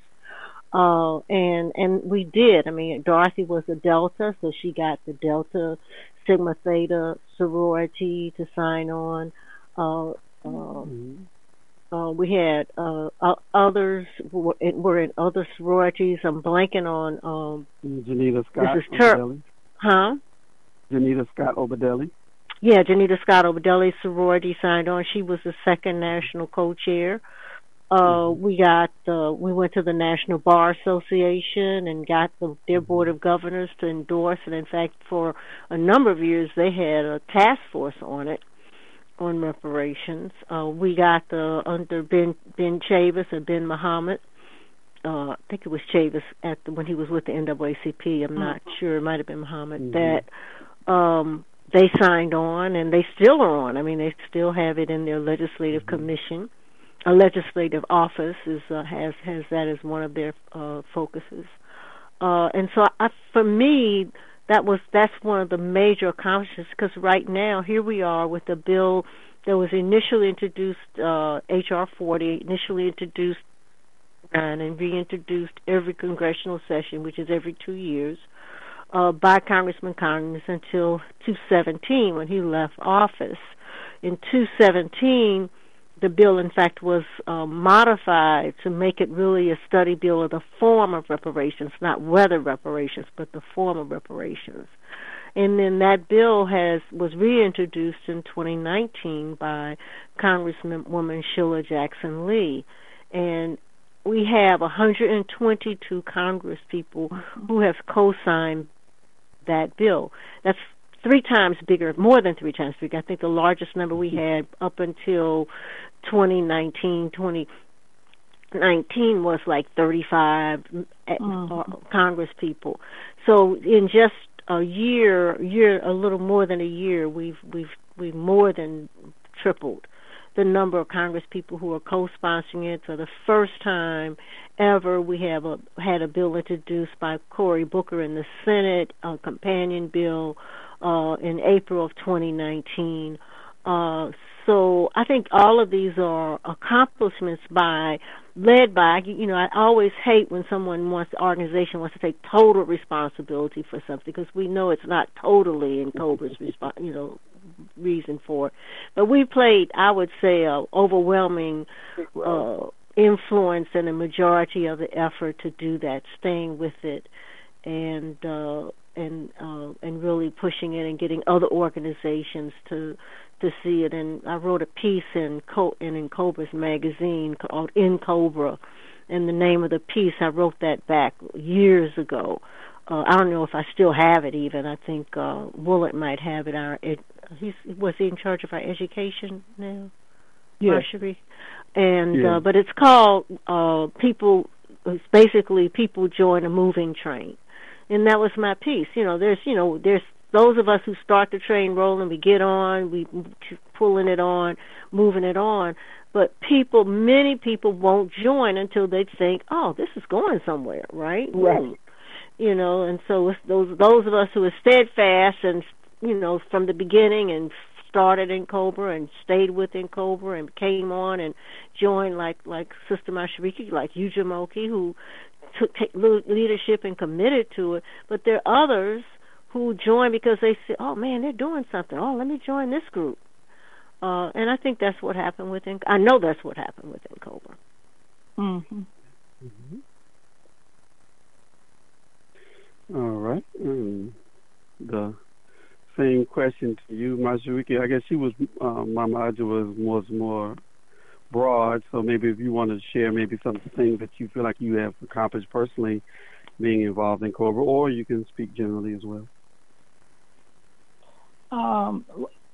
Uh, and and we did. I mean, Dorothy was a Delta, so she got the Delta Sigma Theta sorority to sign on. Uh, uh, mm-hmm. Uh, we had uh, others were in, were in other sororities. I'm blanking on. Um, Janita Scott. This is Tur- huh? Janita Scott Obadele. Yeah, Janita Scott Obadele sorority signed on. She was the second national co-chair. Uh, mm-hmm. we got uh, we went to the National Bar Association and got the, their mm-hmm. board of governors to endorse And In fact, for a number of years, they had a task force on it on reparations. Uh, we got the under Ben Ben Chavis and Ben Muhammad. Uh, I think it was Chavis at the, when he was with the NAACP. I'm not mm-hmm. sure. It might have been Muhammad. Mm-hmm. That um, they signed on, and they still are on. I mean, they still have it in their legislative mm-hmm. commission. A legislative office is uh, has has that as one of their uh, focuses. Uh, and so, I, for me, that was that's one of the major accomplishments because right now here we are with a bill that was initially introduced uh HR 40 initially introduced and, and reintroduced every congressional session which is every 2 years uh by Congressman Conyers until 2017 when he left office. In 2017 the bill, in fact, was um, modified to make it really a study bill of the form of reparations, not whether reparations, but the form of reparations. And then that bill has was reintroduced in 2019 by Congresswoman Sheila Jackson Lee, and we have 122 Congress people who have co-signed that bill. That's three times bigger, more than three times bigger. I think the largest number we had up until 2019, 2019 was like 35 mm-hmm. Uh, Congress people. So in just a year, year a little more than a year, we've we've we've more than tripled the number of Congress people who are co-sponsoring it. For the first time ever, we have a had a bill introduced by Cory Booker in the Senate, a companion bill uh, in April of 2019. Uh, so I think all of these are accomplishments by led by you know I always hate when someone wants the organization wants to take total responsibility for something because we know it's not totally in N'COBRA's response you know reason for it. But we played I would say a overwhelming uh influence and a majority of the effort to do that, staying with it and uh and uh and really pushing it and getting other organizations to to see it. And I wrote a piece in Co- in N'COBRA's magazine called N'COBRA, and the name of the piece I wrote that back years ago. Uh, I don't know if I still have it. Even I think uh, Willard might have it. Our it, he's was he in charge of our education now? Yeah. And yeah. uh, but it's called uh, people. It's basically people join a moving train, and that was my piece. You know, there's you know there's those of us who start the train rolling, we get on, we pulling it on, moving it on. But people, many people won't join until they think, oh, this is going somewhere, right? Right. You know, and so it's those those of us who are steadfast and you know from the beginning and started in N'COBRA and stayed within N'COBRA and came on and joined like like Sister Mashariki, like Ujamoki, who took take leadership and committed to it. But there are others who join because they say, "Oh man, they're doing something. Oh, let me join this group." Uh, and I think that's what happened with. I know that's what happened with N'COBRA. Mm-hmm. mm-hmm. All right. Um, the same question to you, Mashariki. I guess she was uh, Mama Adjoa was was more broad. So maybe if you want to share maybe some things that you feel like you have accomplished personally being involved in N'COBRA, or you can speak generally as well. Um,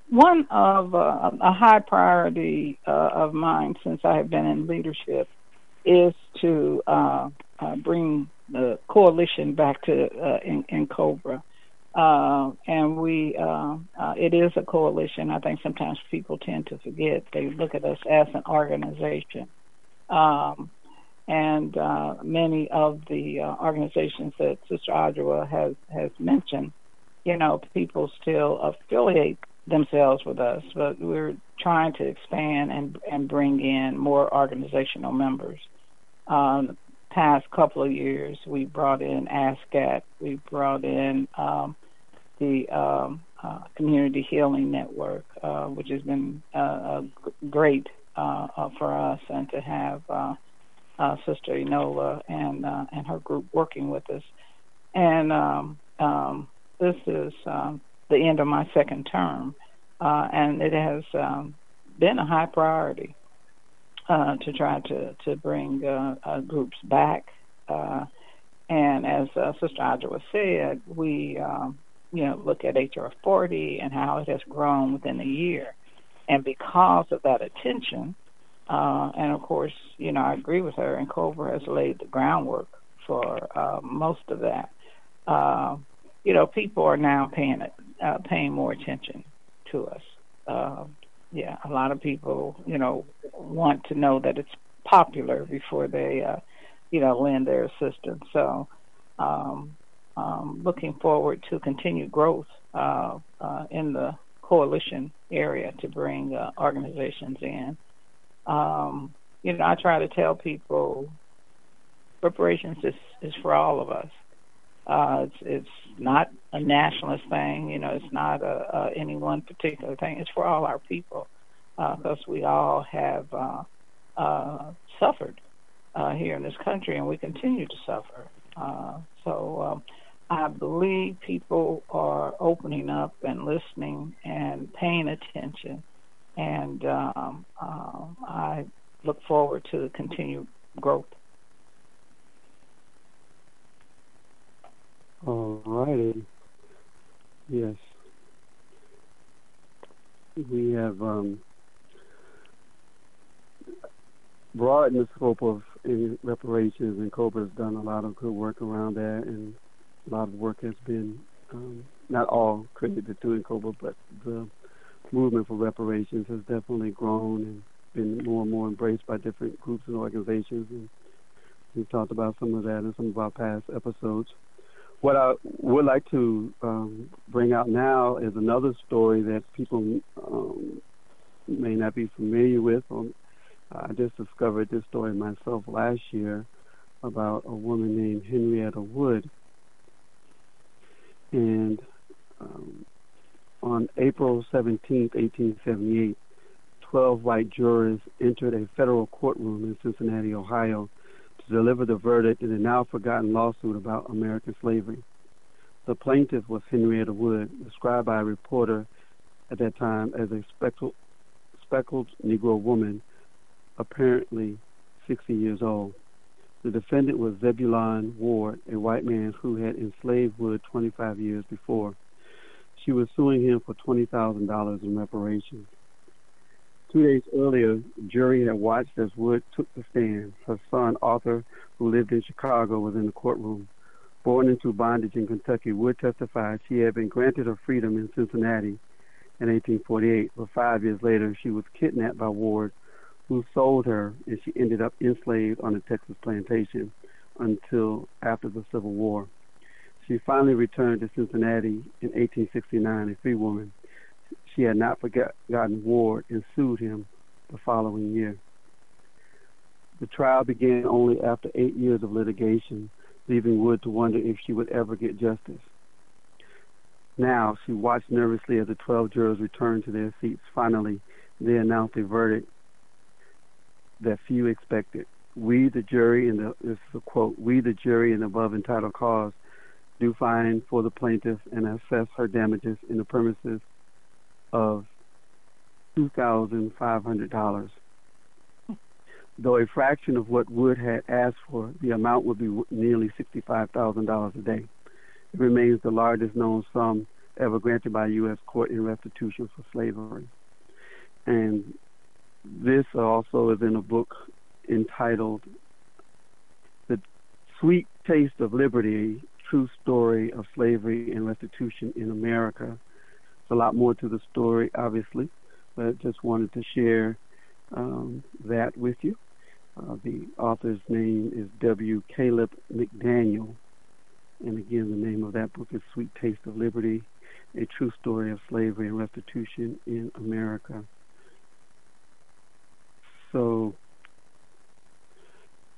one of uh, a high priority uh, of mine since I have been in leadership is to uh, uh bring the coalition back to uh, in, in, N'COBRA. Uh, and we, it is a coalition. I think sometimes people tend to forget. They look at us as an organization. Um, and many of the organizations that Sister Adjoa has, has mentioned you know, people still affiliate themselves with us, but we're trying to expand and and bring in more organizational members. Um, past couple of years, we brought in ASCAT, we brought in um, the um, uh, Community Healing Network, uh, which has been uh, great uh, uh, for us, and to have uh, Sister Enola and and her group working with us, and um, um, this is um, the end of my second term, and it has um, been a high priority to try to to bring groups back. And as Sister Adjoa said, we um, you know look at HR 40 and how it has grown within a year, and because of that attention, and of course, you know I agree with her, and N'COBRA has laid the groundwork for most of that you know, people are now paying uh, paying more attention to us. Uh, yeah, a lot of people, you know, want to know that it's popular before they, uh, you know, lend their assistance. So, um, um, looking forward to continued growth uh, uh, in the coalition area to bring uh, organizations in. Um, you know, I try to tell people reparations is, is for all of us. Uh, it's it's not a nationalist thing, you know. It's not a, a any one particular thing. It's for all our people, because uh, we all have uh, uh, suffered uh, here in this country, and we continue to suffer. Uh, so um, I believe people are opening up and listening and paying attention, and um, uh, I look forward to the continued growth. All righty. Yes. We have um, broadened the scope of reparations, and N'COBRA has done a lot of good work around that, and a lot of work has been um, not all credited to N'COBRA, but the movement for reparations has definitely grown and been more and more embraced by different groups and organizations. And we've talked about some of that in some of our past episodes. What I would like to um, bring out now is another story that people um, may not be familiar with. Um, I just discovered this story myself last year about a woman named Henrietta Wood. And um, on April 17, 1878, 12 white jurors entered a federal courtroom in Cincinnati, Ohio, to deliver the verdict in a now forgotten lawsuit about American slavery. The plaintiff was Henrietta Wood, described by a reporter at that time as a speckled, speckled Negro woman, apparently 60 years old. The defendant was Zebulon Ward, a white man who had enslaved Wood 25 years before. She was suing him for $20,000 in reparations. Two days earlier, the jury had watched as Wood took the stand. Her son, Arthur, who lived in Chicago, was in the courtroom. Born into bondage in Kentucky, Wood testified she had been granted her freedom in Cincinnati in 1848, but five years later she was kidnapped by Ward, who sold her, and she ended up enslaved on a Texas plantation until after the Civil War. She finally returned to Cincinnati in 1869, a free woman she had not forgotten Ward and sued him the following year. The trial began only after eight years of litigation, leaving Wood to wonder if she would ever get justice. Now she watched nervously as the 12 jurors returned to their seats. Finally, they announced a verdict that few expected. We, the jury, and the this is a quote, we, the jury, in above entitled cause, do find for the plaintiff and assess her damages in the premises of $2,500. though a fraction of what Wood had asked for, the amount would be nearly $65,000 a day. It remains the largest known sum ever granted by a U.S. court in restitution for slavery. And this also is in a book entitled The Sweet Taste of Liberty True Story of Slavery and Restitution in America. It's a lot more to the story, obviously, but just wanted to share um, that with you. Uh, the author's name is W. Caleb McDaniel. And again, the name of that book is Sweet Taste of Liberty A True Story of Slavery and Restitution in America. So,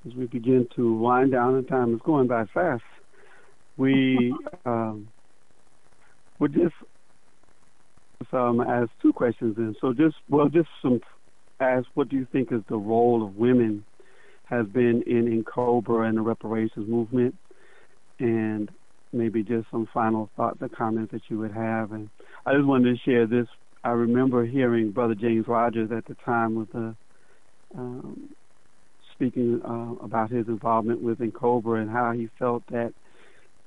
as we begin to wind down, and time is going by fast, we um, would just um, ask two questions. And so, just well, just some ask, what do you think is the role of women has been in in N'COBRA and the reparations movement? And maybe just some final thoughts or comments that you would have. And I just wanted to share this. I remember hearing Brother James Rogers at the time with the um, speaking uh, about his involvement with N'COBRA and how he felt that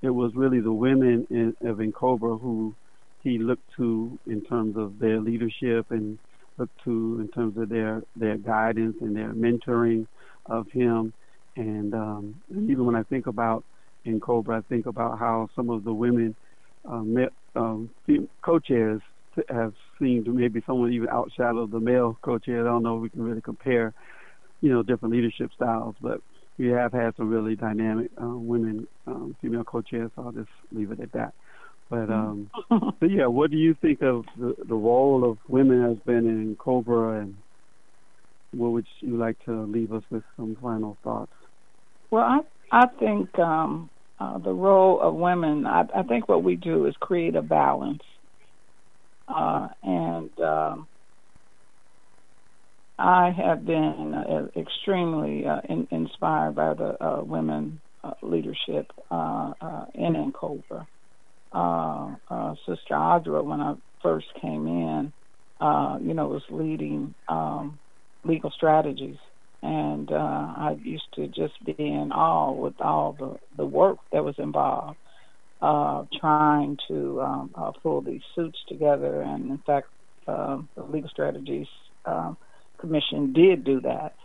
it was really the women in, of N'COBRA who he looked to in terms of their leadership and looked to in terms of their their guidance and their mentoring of him. And, um, even when I think about N'COBRA, I think about how some of the women uh, met, um, co-chairs have seemed maybe someone even outshadow the male co-chair. I don't know if we can really compare, you know, different leadership styles, but we have had some really dynamic uh, women, um, female co-chairs. So I'll just leave it at that. But um, but yeah, what do you think of the, the role of women has been in N'COBRA, and what would you like to leave us with some final thoughts? Well, I I think um, uh, the role of women. I, I think what we do is create a balance, uh, and um, I have been uh, extremely uh, in, inspired by the uh, women uh, leadership uh, uh, in N'COBRA uh, uh, Sister Adjoa, when I first came in, uh, you know, was leading um, legal strategies. And uh, I used to just be in awe with all the, the work that was involved, uh, trying to um, uh, pull these suits together. And in fact, uh, the Legal Strategies uh, Commission did do that.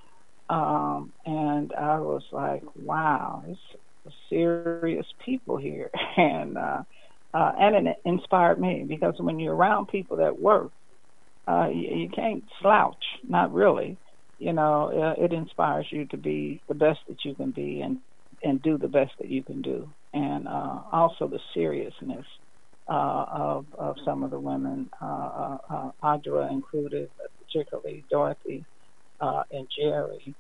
Um, and I was like, wow, it's serious people here. and uh, uh, and it inspired me because when you're around people that work, uh, you, you can't slouch, not really. You know, it inspires you to be the best that you can be and and do the best that you can do, and uh, also the seriousness uh, of of some of the women, uh, uh, uh, Adjoa included, particularly Dorothy uh, and Njeri.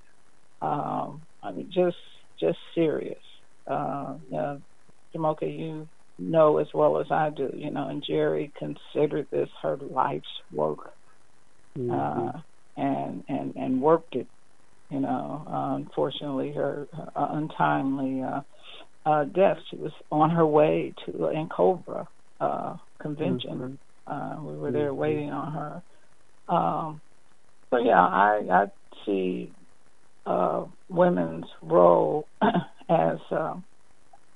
Um, I mean, just just serious. Uh, uh, Jamoka, you know as well as I do, you know, and Njeri considered this her life's work, mm-hmm. uh, and and and worked it. You know, uh, unfortunately, her uh, untimely uh, death. She was on her way to an N'COBRA uh, convention. Mm-hmm. Uh, we were there mm-hmm. waiting on her. Um, so yeah, I I see uh, women's role as uh,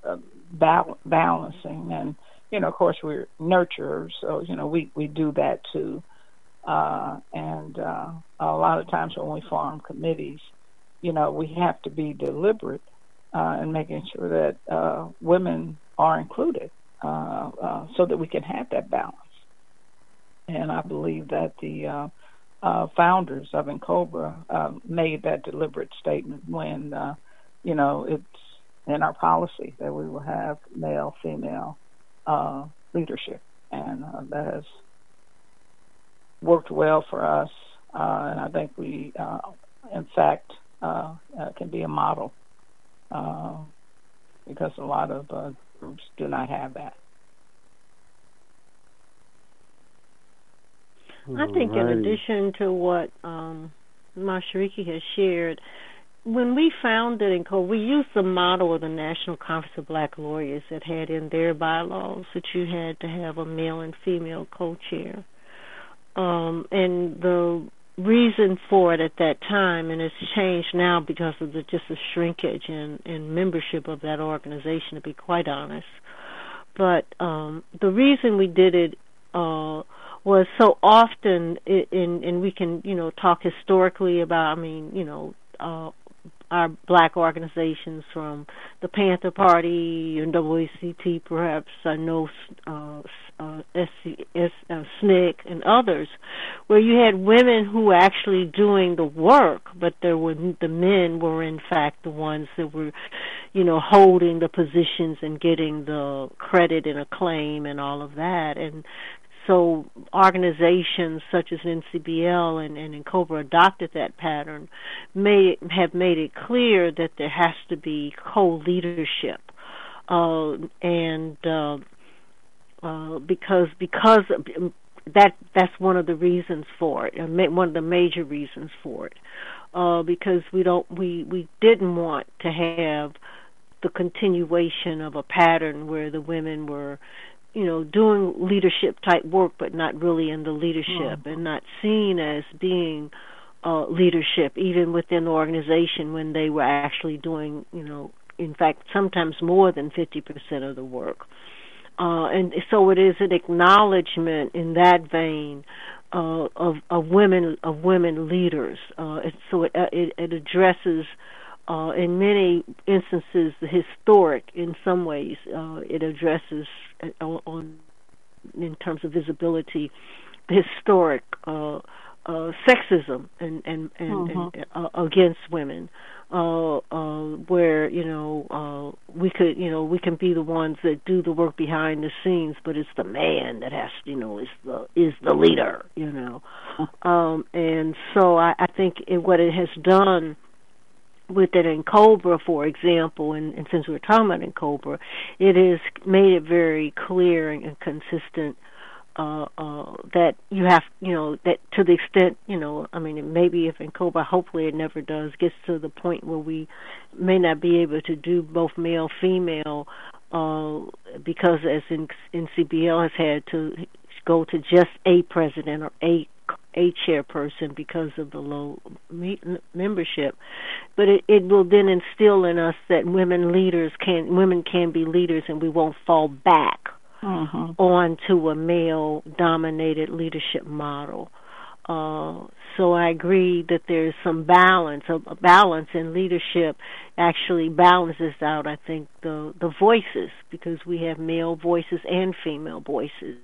uh, bal- balancing and you know of course we're nurturers so you know we we do that too uh and uh a lot of times when we form committees you know we have to be deliberate uh in making sure that uh women are included uh, uh so that we can have that balance and i believe that the uh founders of N'COBRA uh, made that deliberate statement when, you know, it's in our policy that we will have male female leadership, and that has worked well for us. And I think we, in fact, can be a model because a lot of groups do not have that. I think, in addition to what um, Mashariki has shared, when we founded N'COBRA, we used the model of the National Conference of Black Lawyers that had in their bylaws that you had to have a male and female co-chair. Um, and the reason for it at that time, and it's changed now because of the just the shrinkage in in membership of that organization. To be quite honest, but um, the reason we did it uh, was so often, in, and we can you know talk historically about. I mean, you know. Uh, our black organizations from the Panther Party, NAACP, perhaps I know uh, uh, SCS, uh, SNCC, and others, where you had women who were actually doing the work, but there were the men were in fact the ones that were, you know, holding the positions and getting the credit and acclaim and all of that, and so organizations such as NCBL and, and N'COBRA adopted that pattern, may have made it clear that there has to be co-leadership, uh, and uh, uh, because because that that's one of the reasons for it, one of the major reasons for it, uh, because we don't we we didn't want to have the continuation of a pattern where the women were you know doing leadership type work but not really in the leadership mm-hmm. and not seen as being uh leadership even within the organization when they were actually doing you know in fact sometimes more than 50% of the work uh and so it is an acknowledgement in that vein uh of of women of women leaders uh so it uh, it, it addresses uh, in many instances the historic in some ways. Uh, it addresses uh, on in terms of visibility the historic uh, uh, sexism and and and, mm-hmm. and uh, against women. Uh, uh, where you know uh, we could you know we can be the ones that do the work behind the scenes, but it's the man that has you know is the is the leader you know, Mm-hmm. um, and so I, I think it, what it has done with it N'COBRA, for example, and, and since we're talking about N'COBRA, it has made it very clear and, and consistent uh, uh, that you have, you know, that to the extent, you know, I mean, maybe if N'COBRA, hopefully it never does, gets to the point where we may not be able to do both male female, uh, because as in, NCBL has had to go to just a president or a a chairperson because of the low me- membership but it, it will then instill in us that women leaders can women can be leaders and we won't fall back mm-hmm. onto a male dominated leadership model uh, so I agree that there's some balance, a, a balance in leadership actually balances out, I think, the the voices because we have male voices and female voices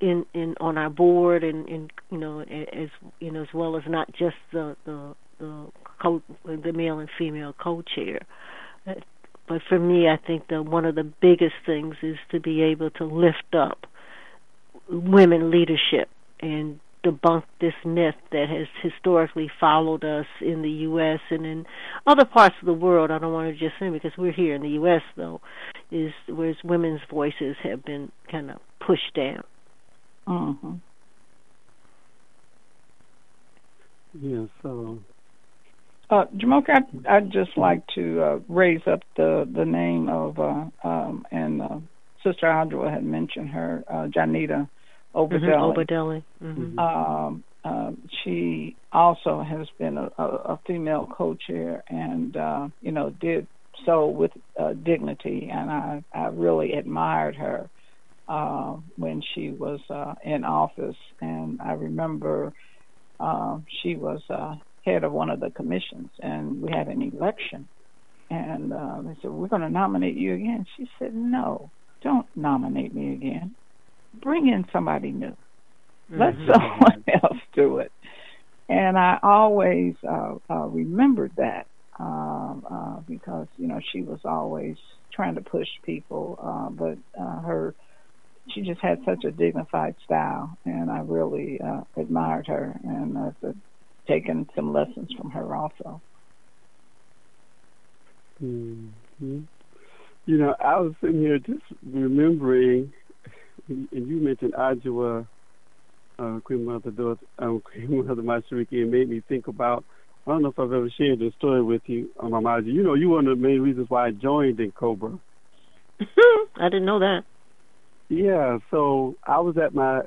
in in on our board and and you know as you know as well as not just the the the co the male and female co-chair but for me I think the one of the biggest things is to be able to lift up women leadership and debunk this myth that has historically followed us in the US and in other parts of the world. I don't want to just say because we're here in the US though, is whereas women's voices have been kind of pushed down. Mm-hmm. Yeah, so. Uh, Jamoke, I'd, I'd just like to uh, raise up the the name of uh, um, and uh, Sister Adjoa had mentioned her, uh, Janita Obadele. Mm-hmm, Obadele. Mm-hmm. Um, uh, she also has been a, a, a female co-chair, and uh, you know did so with uh, dignity, and I I really admired her uh, when she was uh, in office, and I remember uh, she was uh, head of one of the commissions, and we had an election, and uh, they said we're going to nominate you again. She said, "No, don't nominate me again. Bring in somebody new. Let Mm-hmm. someone else do it." And I always uh, uh, remembered that uh, because you know she was always trying to push people, uh, but uh, her she just had such a dignified style, and I really uh, admired her, and I've uh, taken some lessons from her also. Mm-hmm. You know, I was sitting here just remembering, and you mentioned Adjoa, uh, Queen Mother Dorothy, um, Queen Mother Mashariki, and made me think about. I don't know if I've ever shared this story with you, um, Mamaji. You know, you were one of the main reasons why I joined in N'COBRA. I didn't know that. Yeah, so I was at my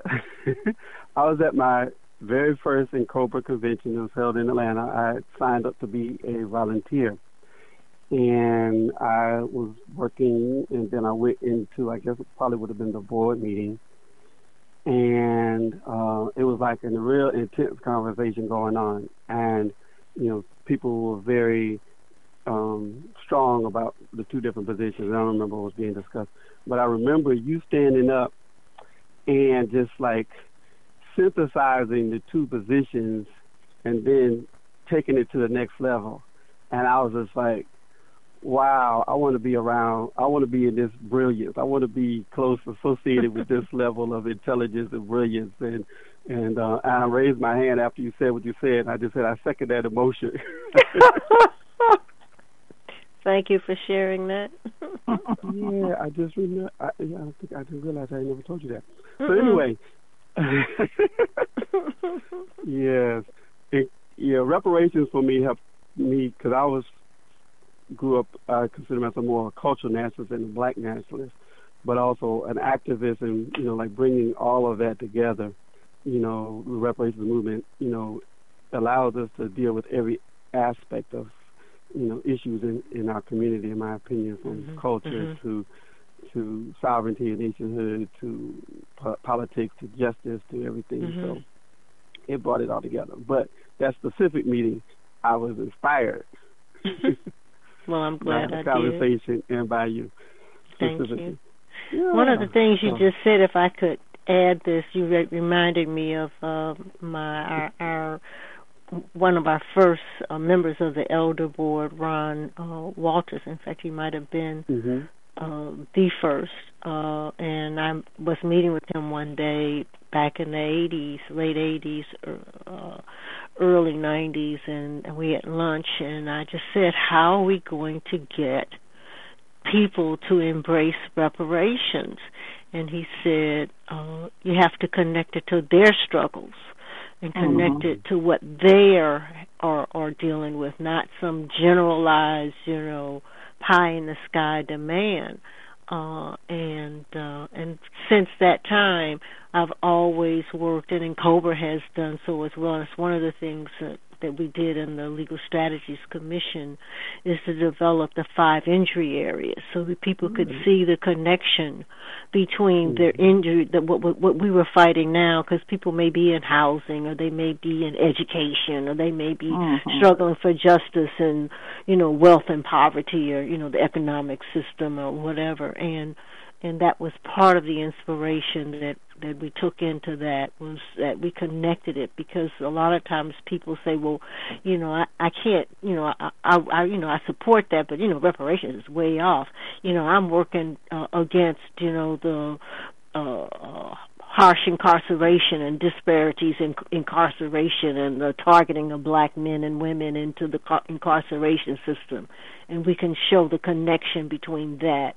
I was at my very first N'COBRA convention that was held in Atlanta, I signed up to be a volunteer. And I was working, and then I went into, I guess it probably would have been the board meeting. And uh, it was like a real intense conversation going on. And, you know, people were very um, strong about the two different positions. I don't remember what was being discussed. But I remember you standing up and just like synthesizing the two positions and then taking it to the next level. And I was just like, wow, I want to be around, I want to be in this brilliance. I want to be close associated with this level of intelligence and brilliance. And, and, uh, I raised my hand after you said what you said. I just said, I second that emotion. Thank you for sharing that. yeah, I just remember. I, yeah, I think I didn't realize I never told you that. So anyway, yes, it, yeah. Reparations for me helped me because I was grew up. I consider myself more a cultural nationalist than a black nationalist, but also an activist, and you know, like bringing all of that together. You know, the reparations movement. You know, allows us to deal with every aspect of you know issues in in our community, in my opinion, from Mhm. culture Mhm. to to sovereignty and nationhood to po- politics to justice to everything. Mhm. So it brought it all together. But that specific meeting, I was inspired well, I'm by glad the I did. conversation and by you. Thank you. Yeah. One of the things you just said, if I could add this, you re- reminded me of uh, my our, our one of our first uh, members of the elder board, Ron uh, Walters. In fact, he might have been Mhm. uh, the first. Uh, and I was meeting with him one day back in the 80s, late 80s, uh, early 90s, and, and we had lunch, and I just said, How are we going to get people to embrace reparations? And he said, uh, You have to connect it to their struggles and connect Mhm. it to what they are, are are dealing with, not some generalized, you know, pie in the sky demand. Uh, and uh, and since that time, I've always worked, and and N'COBRA has done so as well. It's one of the things that, that we did in the Legal Strategies Commission is to develop the five injury areas so that people could see the connection between their injury, that what, what what we were fighting now, because people may be in housing or they may be in education or they may be Mhm. struggling for justice and you know wealth and poverty or you know the economic system or whatever. And and that was part of the inspiration that that we took into that was that we connected it because a lot of times people say well you know i i can't you know i i, I you know i support that but you know reparations is way off. You know i'm working uh, against you know the uh, uh harsh incarceration and disparities in incarceration and the targeting of black men and women into the car- incarceration system. And we can show the connection between that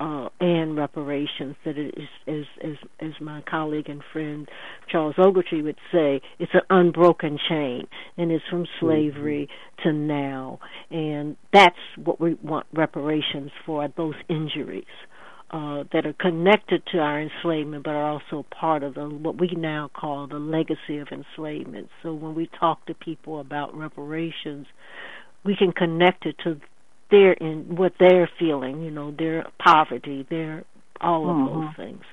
uh, and reparations that it is as as as my colleague and friend Charles Ogletree would say it's an unbroken chain and it's from slavery to now and that's what we want reparations for those injuries uh, that are connected to our enslavement, but are also part of the, what we now call the legacy of enslavement. So when we talk to people about reparations, we can connect it to their in what they're feeling, you know, their poverty, their all of Mhm. those things.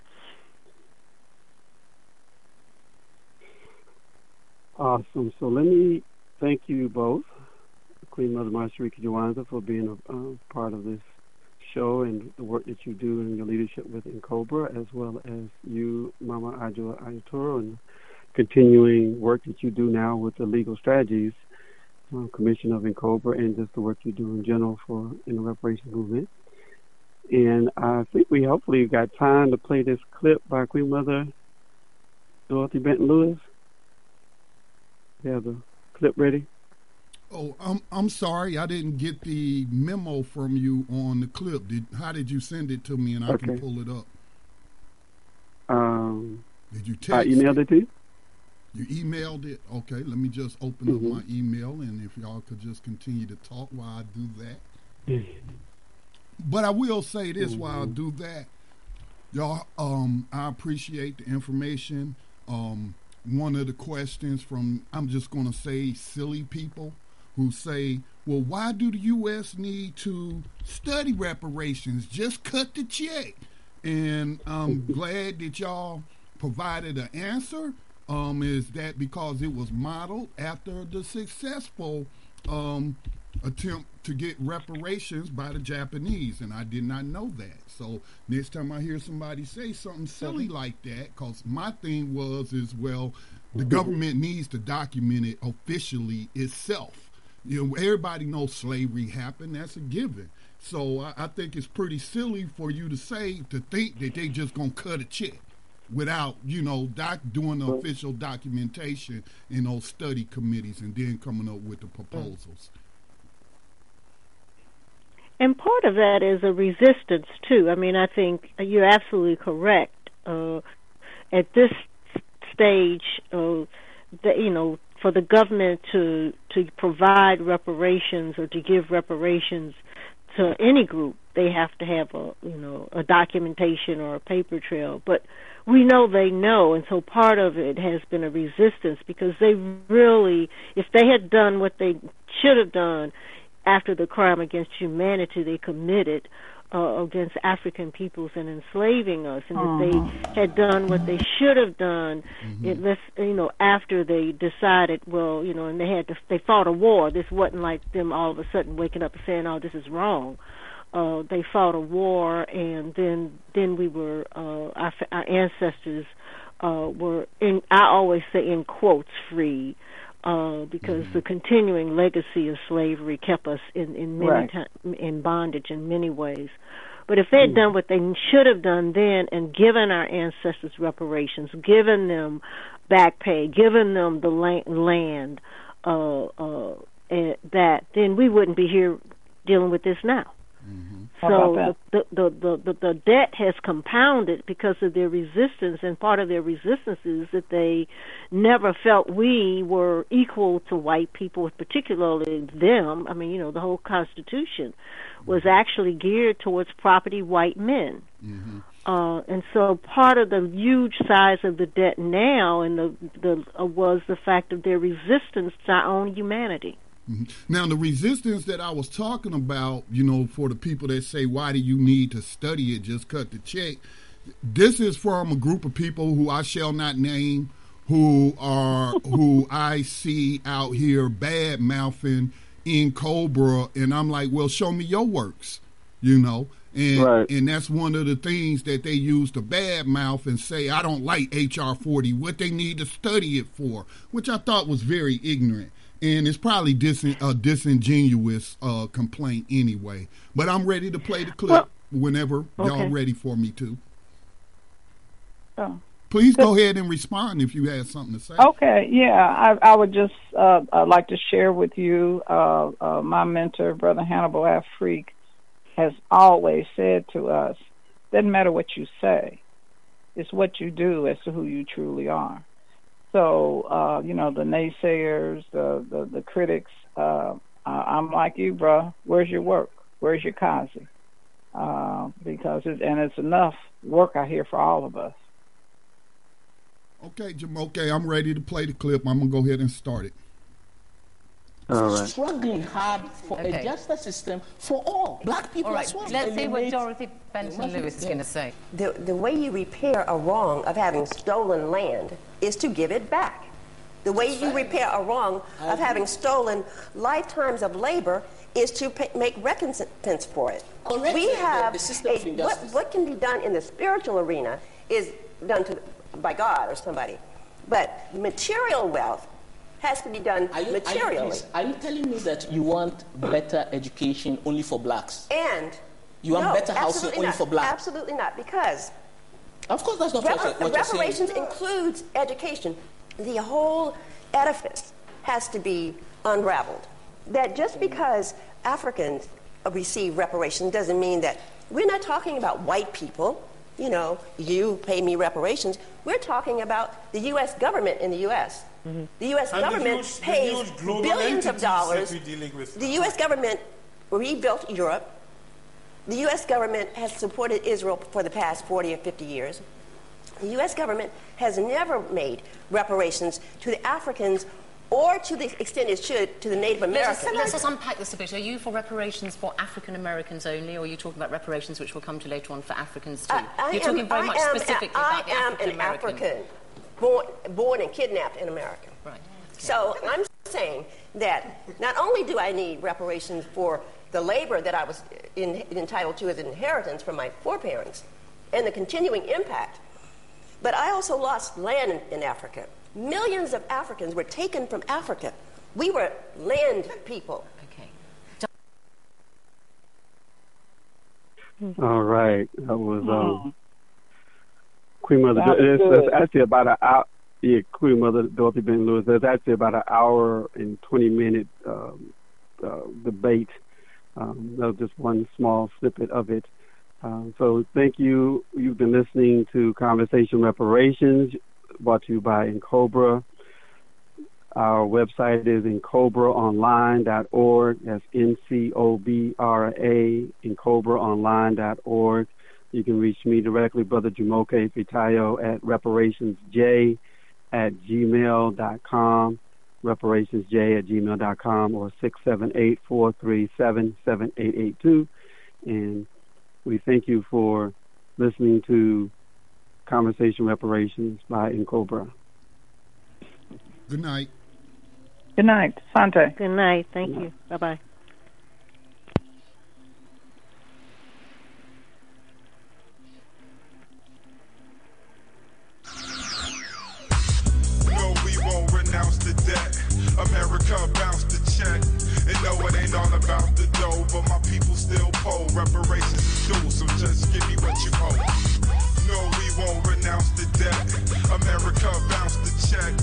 Awesome. So let me thank you both, Queen Mother Mashariki Jywanza, for being a uh, part of this show and the work that you do and your leadership within N'COBRA, as well as you, Mama Adjoa Aiyetoro, and continuing work that you do now with the Legal Strategies uh, Commission of N'COBRA, and just the work you do in general for in the reparation movement. And I think we hopefully got time to play this clip by Queen Mother Dorothy Benton Lewis. You have the clip ready? Oh, I'm I'm sorry, I didn't get the memo from you on the clip. Did how did you send it to me, and I can pull it up? Um, Did you text? I emailed it to you. You emailed it. Okay, let me just open Mhm. up my email, and if y'all could just continue to talk while I do that. But I will say this while I Mhm. do that, y'all. Um, I appreciate the information. Um, one of the questions from, I'm just going to say, silly people who say, well, why do the U.S. need to study reparations? Just cut the check. And I'm glad that y'all provided an answer. Um, is that because it was modeled after the successful um, attempt to get reparations by the Japanese, and I did not know that. So next time I hear somebody say something silly like that, because my thing was is well, the government needs to document it officially itself. You know, everybody knows slavery happened. That's a given. So I, I think it's pretty silly for you to say to think that they just gonna cut a check without you know doc doing the official documentation in those study committees and then coming up with the proposals. And part of that is a resistance too. I mean, I think you're absolutely correct. Uh, at this stage, uh, the, you know, for the government to to provide reparations or to give reparations to any group, they have to have a you know a documentation or a paper trail. But we know they know, and so part of it has been a resistance because they really, if they had done what they should have done, after the crime against humanity they committed uh, against African peoples and enslaving us, and uh-huh. if they had done what they should have done, mm-hmm. it, let's you know after they decided, well, you know, and they had to they fought a war. This wasn't like them all of a sudden waking up and saying, "Oh, this is wrong." Uh, they fought a war, and then then we were uh, our, our ancestors uh, were in. I always say in quotes free uh, because mm-hmm. the continuing legacy of slavery kept us in in many right. time, in bondage in many ways. But if they had mm-hmm. done what they should have done then and given our ancestors reparations, given them back pay, given them the land, uh, uh, that then we wouldn't be here dealing with this now. Mm-hmm. So the, the, the, the, the debt has compounded because of their resistance, and part of their resistance is that they never felt we were equal to white people, particularly them. I mean, you know, the whole Constitution was mm-hmm. actually geared towards property white men. Mm-hmm. Uh, and so part of the huge size of the debt now and the, the uh, was the fact of their resistance to our own humanity. Mm-hmm. Now, the resistance that I was talking about, you know, for the people that say, why do you need to study it? Just cut the check. This is from a group of people who I shall not name, who are, who I see out here bad mouthing N'COBRA, And I'm like, well, show me your works, you know? And, right. and that's one of the things that they use to bad mouth and say, I don't like HR 40, what they need to study it for, which I thought was very ignorant and it's probably dis- a disingenuous uh, complaint anyway. But I'm ready to play the clip well, whenever okay. y'all ready for me to. Oh. Please go ahead and respond if you have something to say. Okay, yeah, I, I would just uh, I'd like to share with you uh, uh, my mentor, Brother Hannibal Afrik, has always said to us, doesn't matter what you say, it's what you do as to who you truly are. So, uh, you know, the naysayers, the the, the critics, uh, I'm like you, bro. Where's your work? Where's your kazi? Uh, because it, and it's enough work out here for all of us. Okay, Jim. Okay, I'm ready to play the clip. I'm gonna go ahead and start it. All right. Struggling hard for okay. a justice system for all black people all right. as well. Let's see what Dorothy Benton Lewis is going to say. The, the way you repair a wrong of having stolen land is to give it back. The way you repair a wrong of having stolen lifetimes of labor is to pay, make recompense for it. We have a, what, what can be done in the spiritual arena is done to, by God or somebody. But material wealth has to be done are you, materially. Are you, are you, telling me that you want better education only for blacks? And you want no, better housing only not. for blacks? Absolutely not, because of course that's not Repar- what reparations includes education. The whole edifice has to be unraveled. That just because Africans receive reparations doesn't mean that we're not talking about white people. You know, you pay me reparations. We're talking about the U.S. government in the U.S. Mm-hmm. The U.S. And government huge, pays billions of dollars. The U.S. government rebuilt Europe. The U.S. government has supported Israel for the past 40 or 50 years. The U.S. government has never made reparations to the Africans or to the extent it should to the Native Americans. Let's, let's just unpack this a bit. Are you for reparations for African Americans only, or are you talking about reparations which will come to later on for Africans too? I, I You're am, talking very I much am, specifically I about the am African an African born, born and kidnapped in America. Right. So I'm saying that not only do I need reparations for the labor that I was in, entitled to as an inheritance from my foreparents and the continuing impact, but I also lost land in, in Africa. Millions of Africans were taken from Africa. We were land people. Okay. All right, that was um, Queen Mother. That was It's, good. it's actually about an hour. Yeah, Queen Mother Dorothy Benton Lewis. There's actually about an hour and twenty minute um, uh, debate. Just one small snippet of it. Um, so thank you. You've been listening to Conversation Reparations, brought to you by N'COBRA. Our website is ncobraonline.org. That's N-C-O-B-R-A, ncobraonline.org. You can reach me directly, Brother Jumoke Ifetayo, at reparationsj at gmail.com, reparationsj at gmail.com, or 678-437-7882. And we thank you for listening to Conversation Reparations by N'COBRA. Good night. Good night, Sante. Good night. Thank you. Bye bye. No, ain't all about the dough, but my people still poll. Reparations is due, so just give me what you owe. No, we won't renounce the debt. America bounced the check.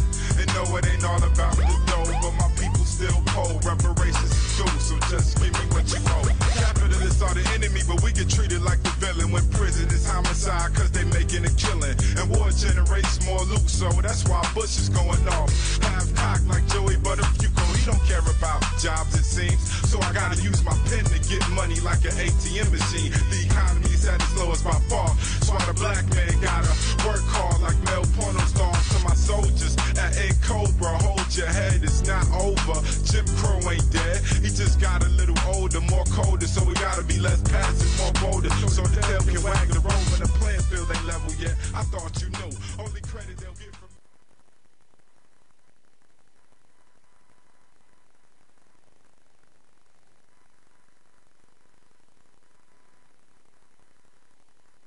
And no, it ain't all about the dough, but my people still poll. Reparations is due, so just give me what you owe. Capitalists are the enemy, but we get treated like the villain when prison is homicide, cause they making a killing. And war generates more loot, so that's why Bush is going off. Half cocked like Joey Buttafuoco, he don't care about jobs, it seems. So I gotta use my pen to get money like an ATM machine. The economy is at its lowest by far. So the black man gotta work hard like male porno stars to my soldiers at N'COBRA. Hold your head, it's not over. Jim Crow ain't dead, he just got a little older, more colder. So we gotta be less passive, more bolder. So the tail can wag the road when the playing field ain't level yet. I thought you knew. Only credit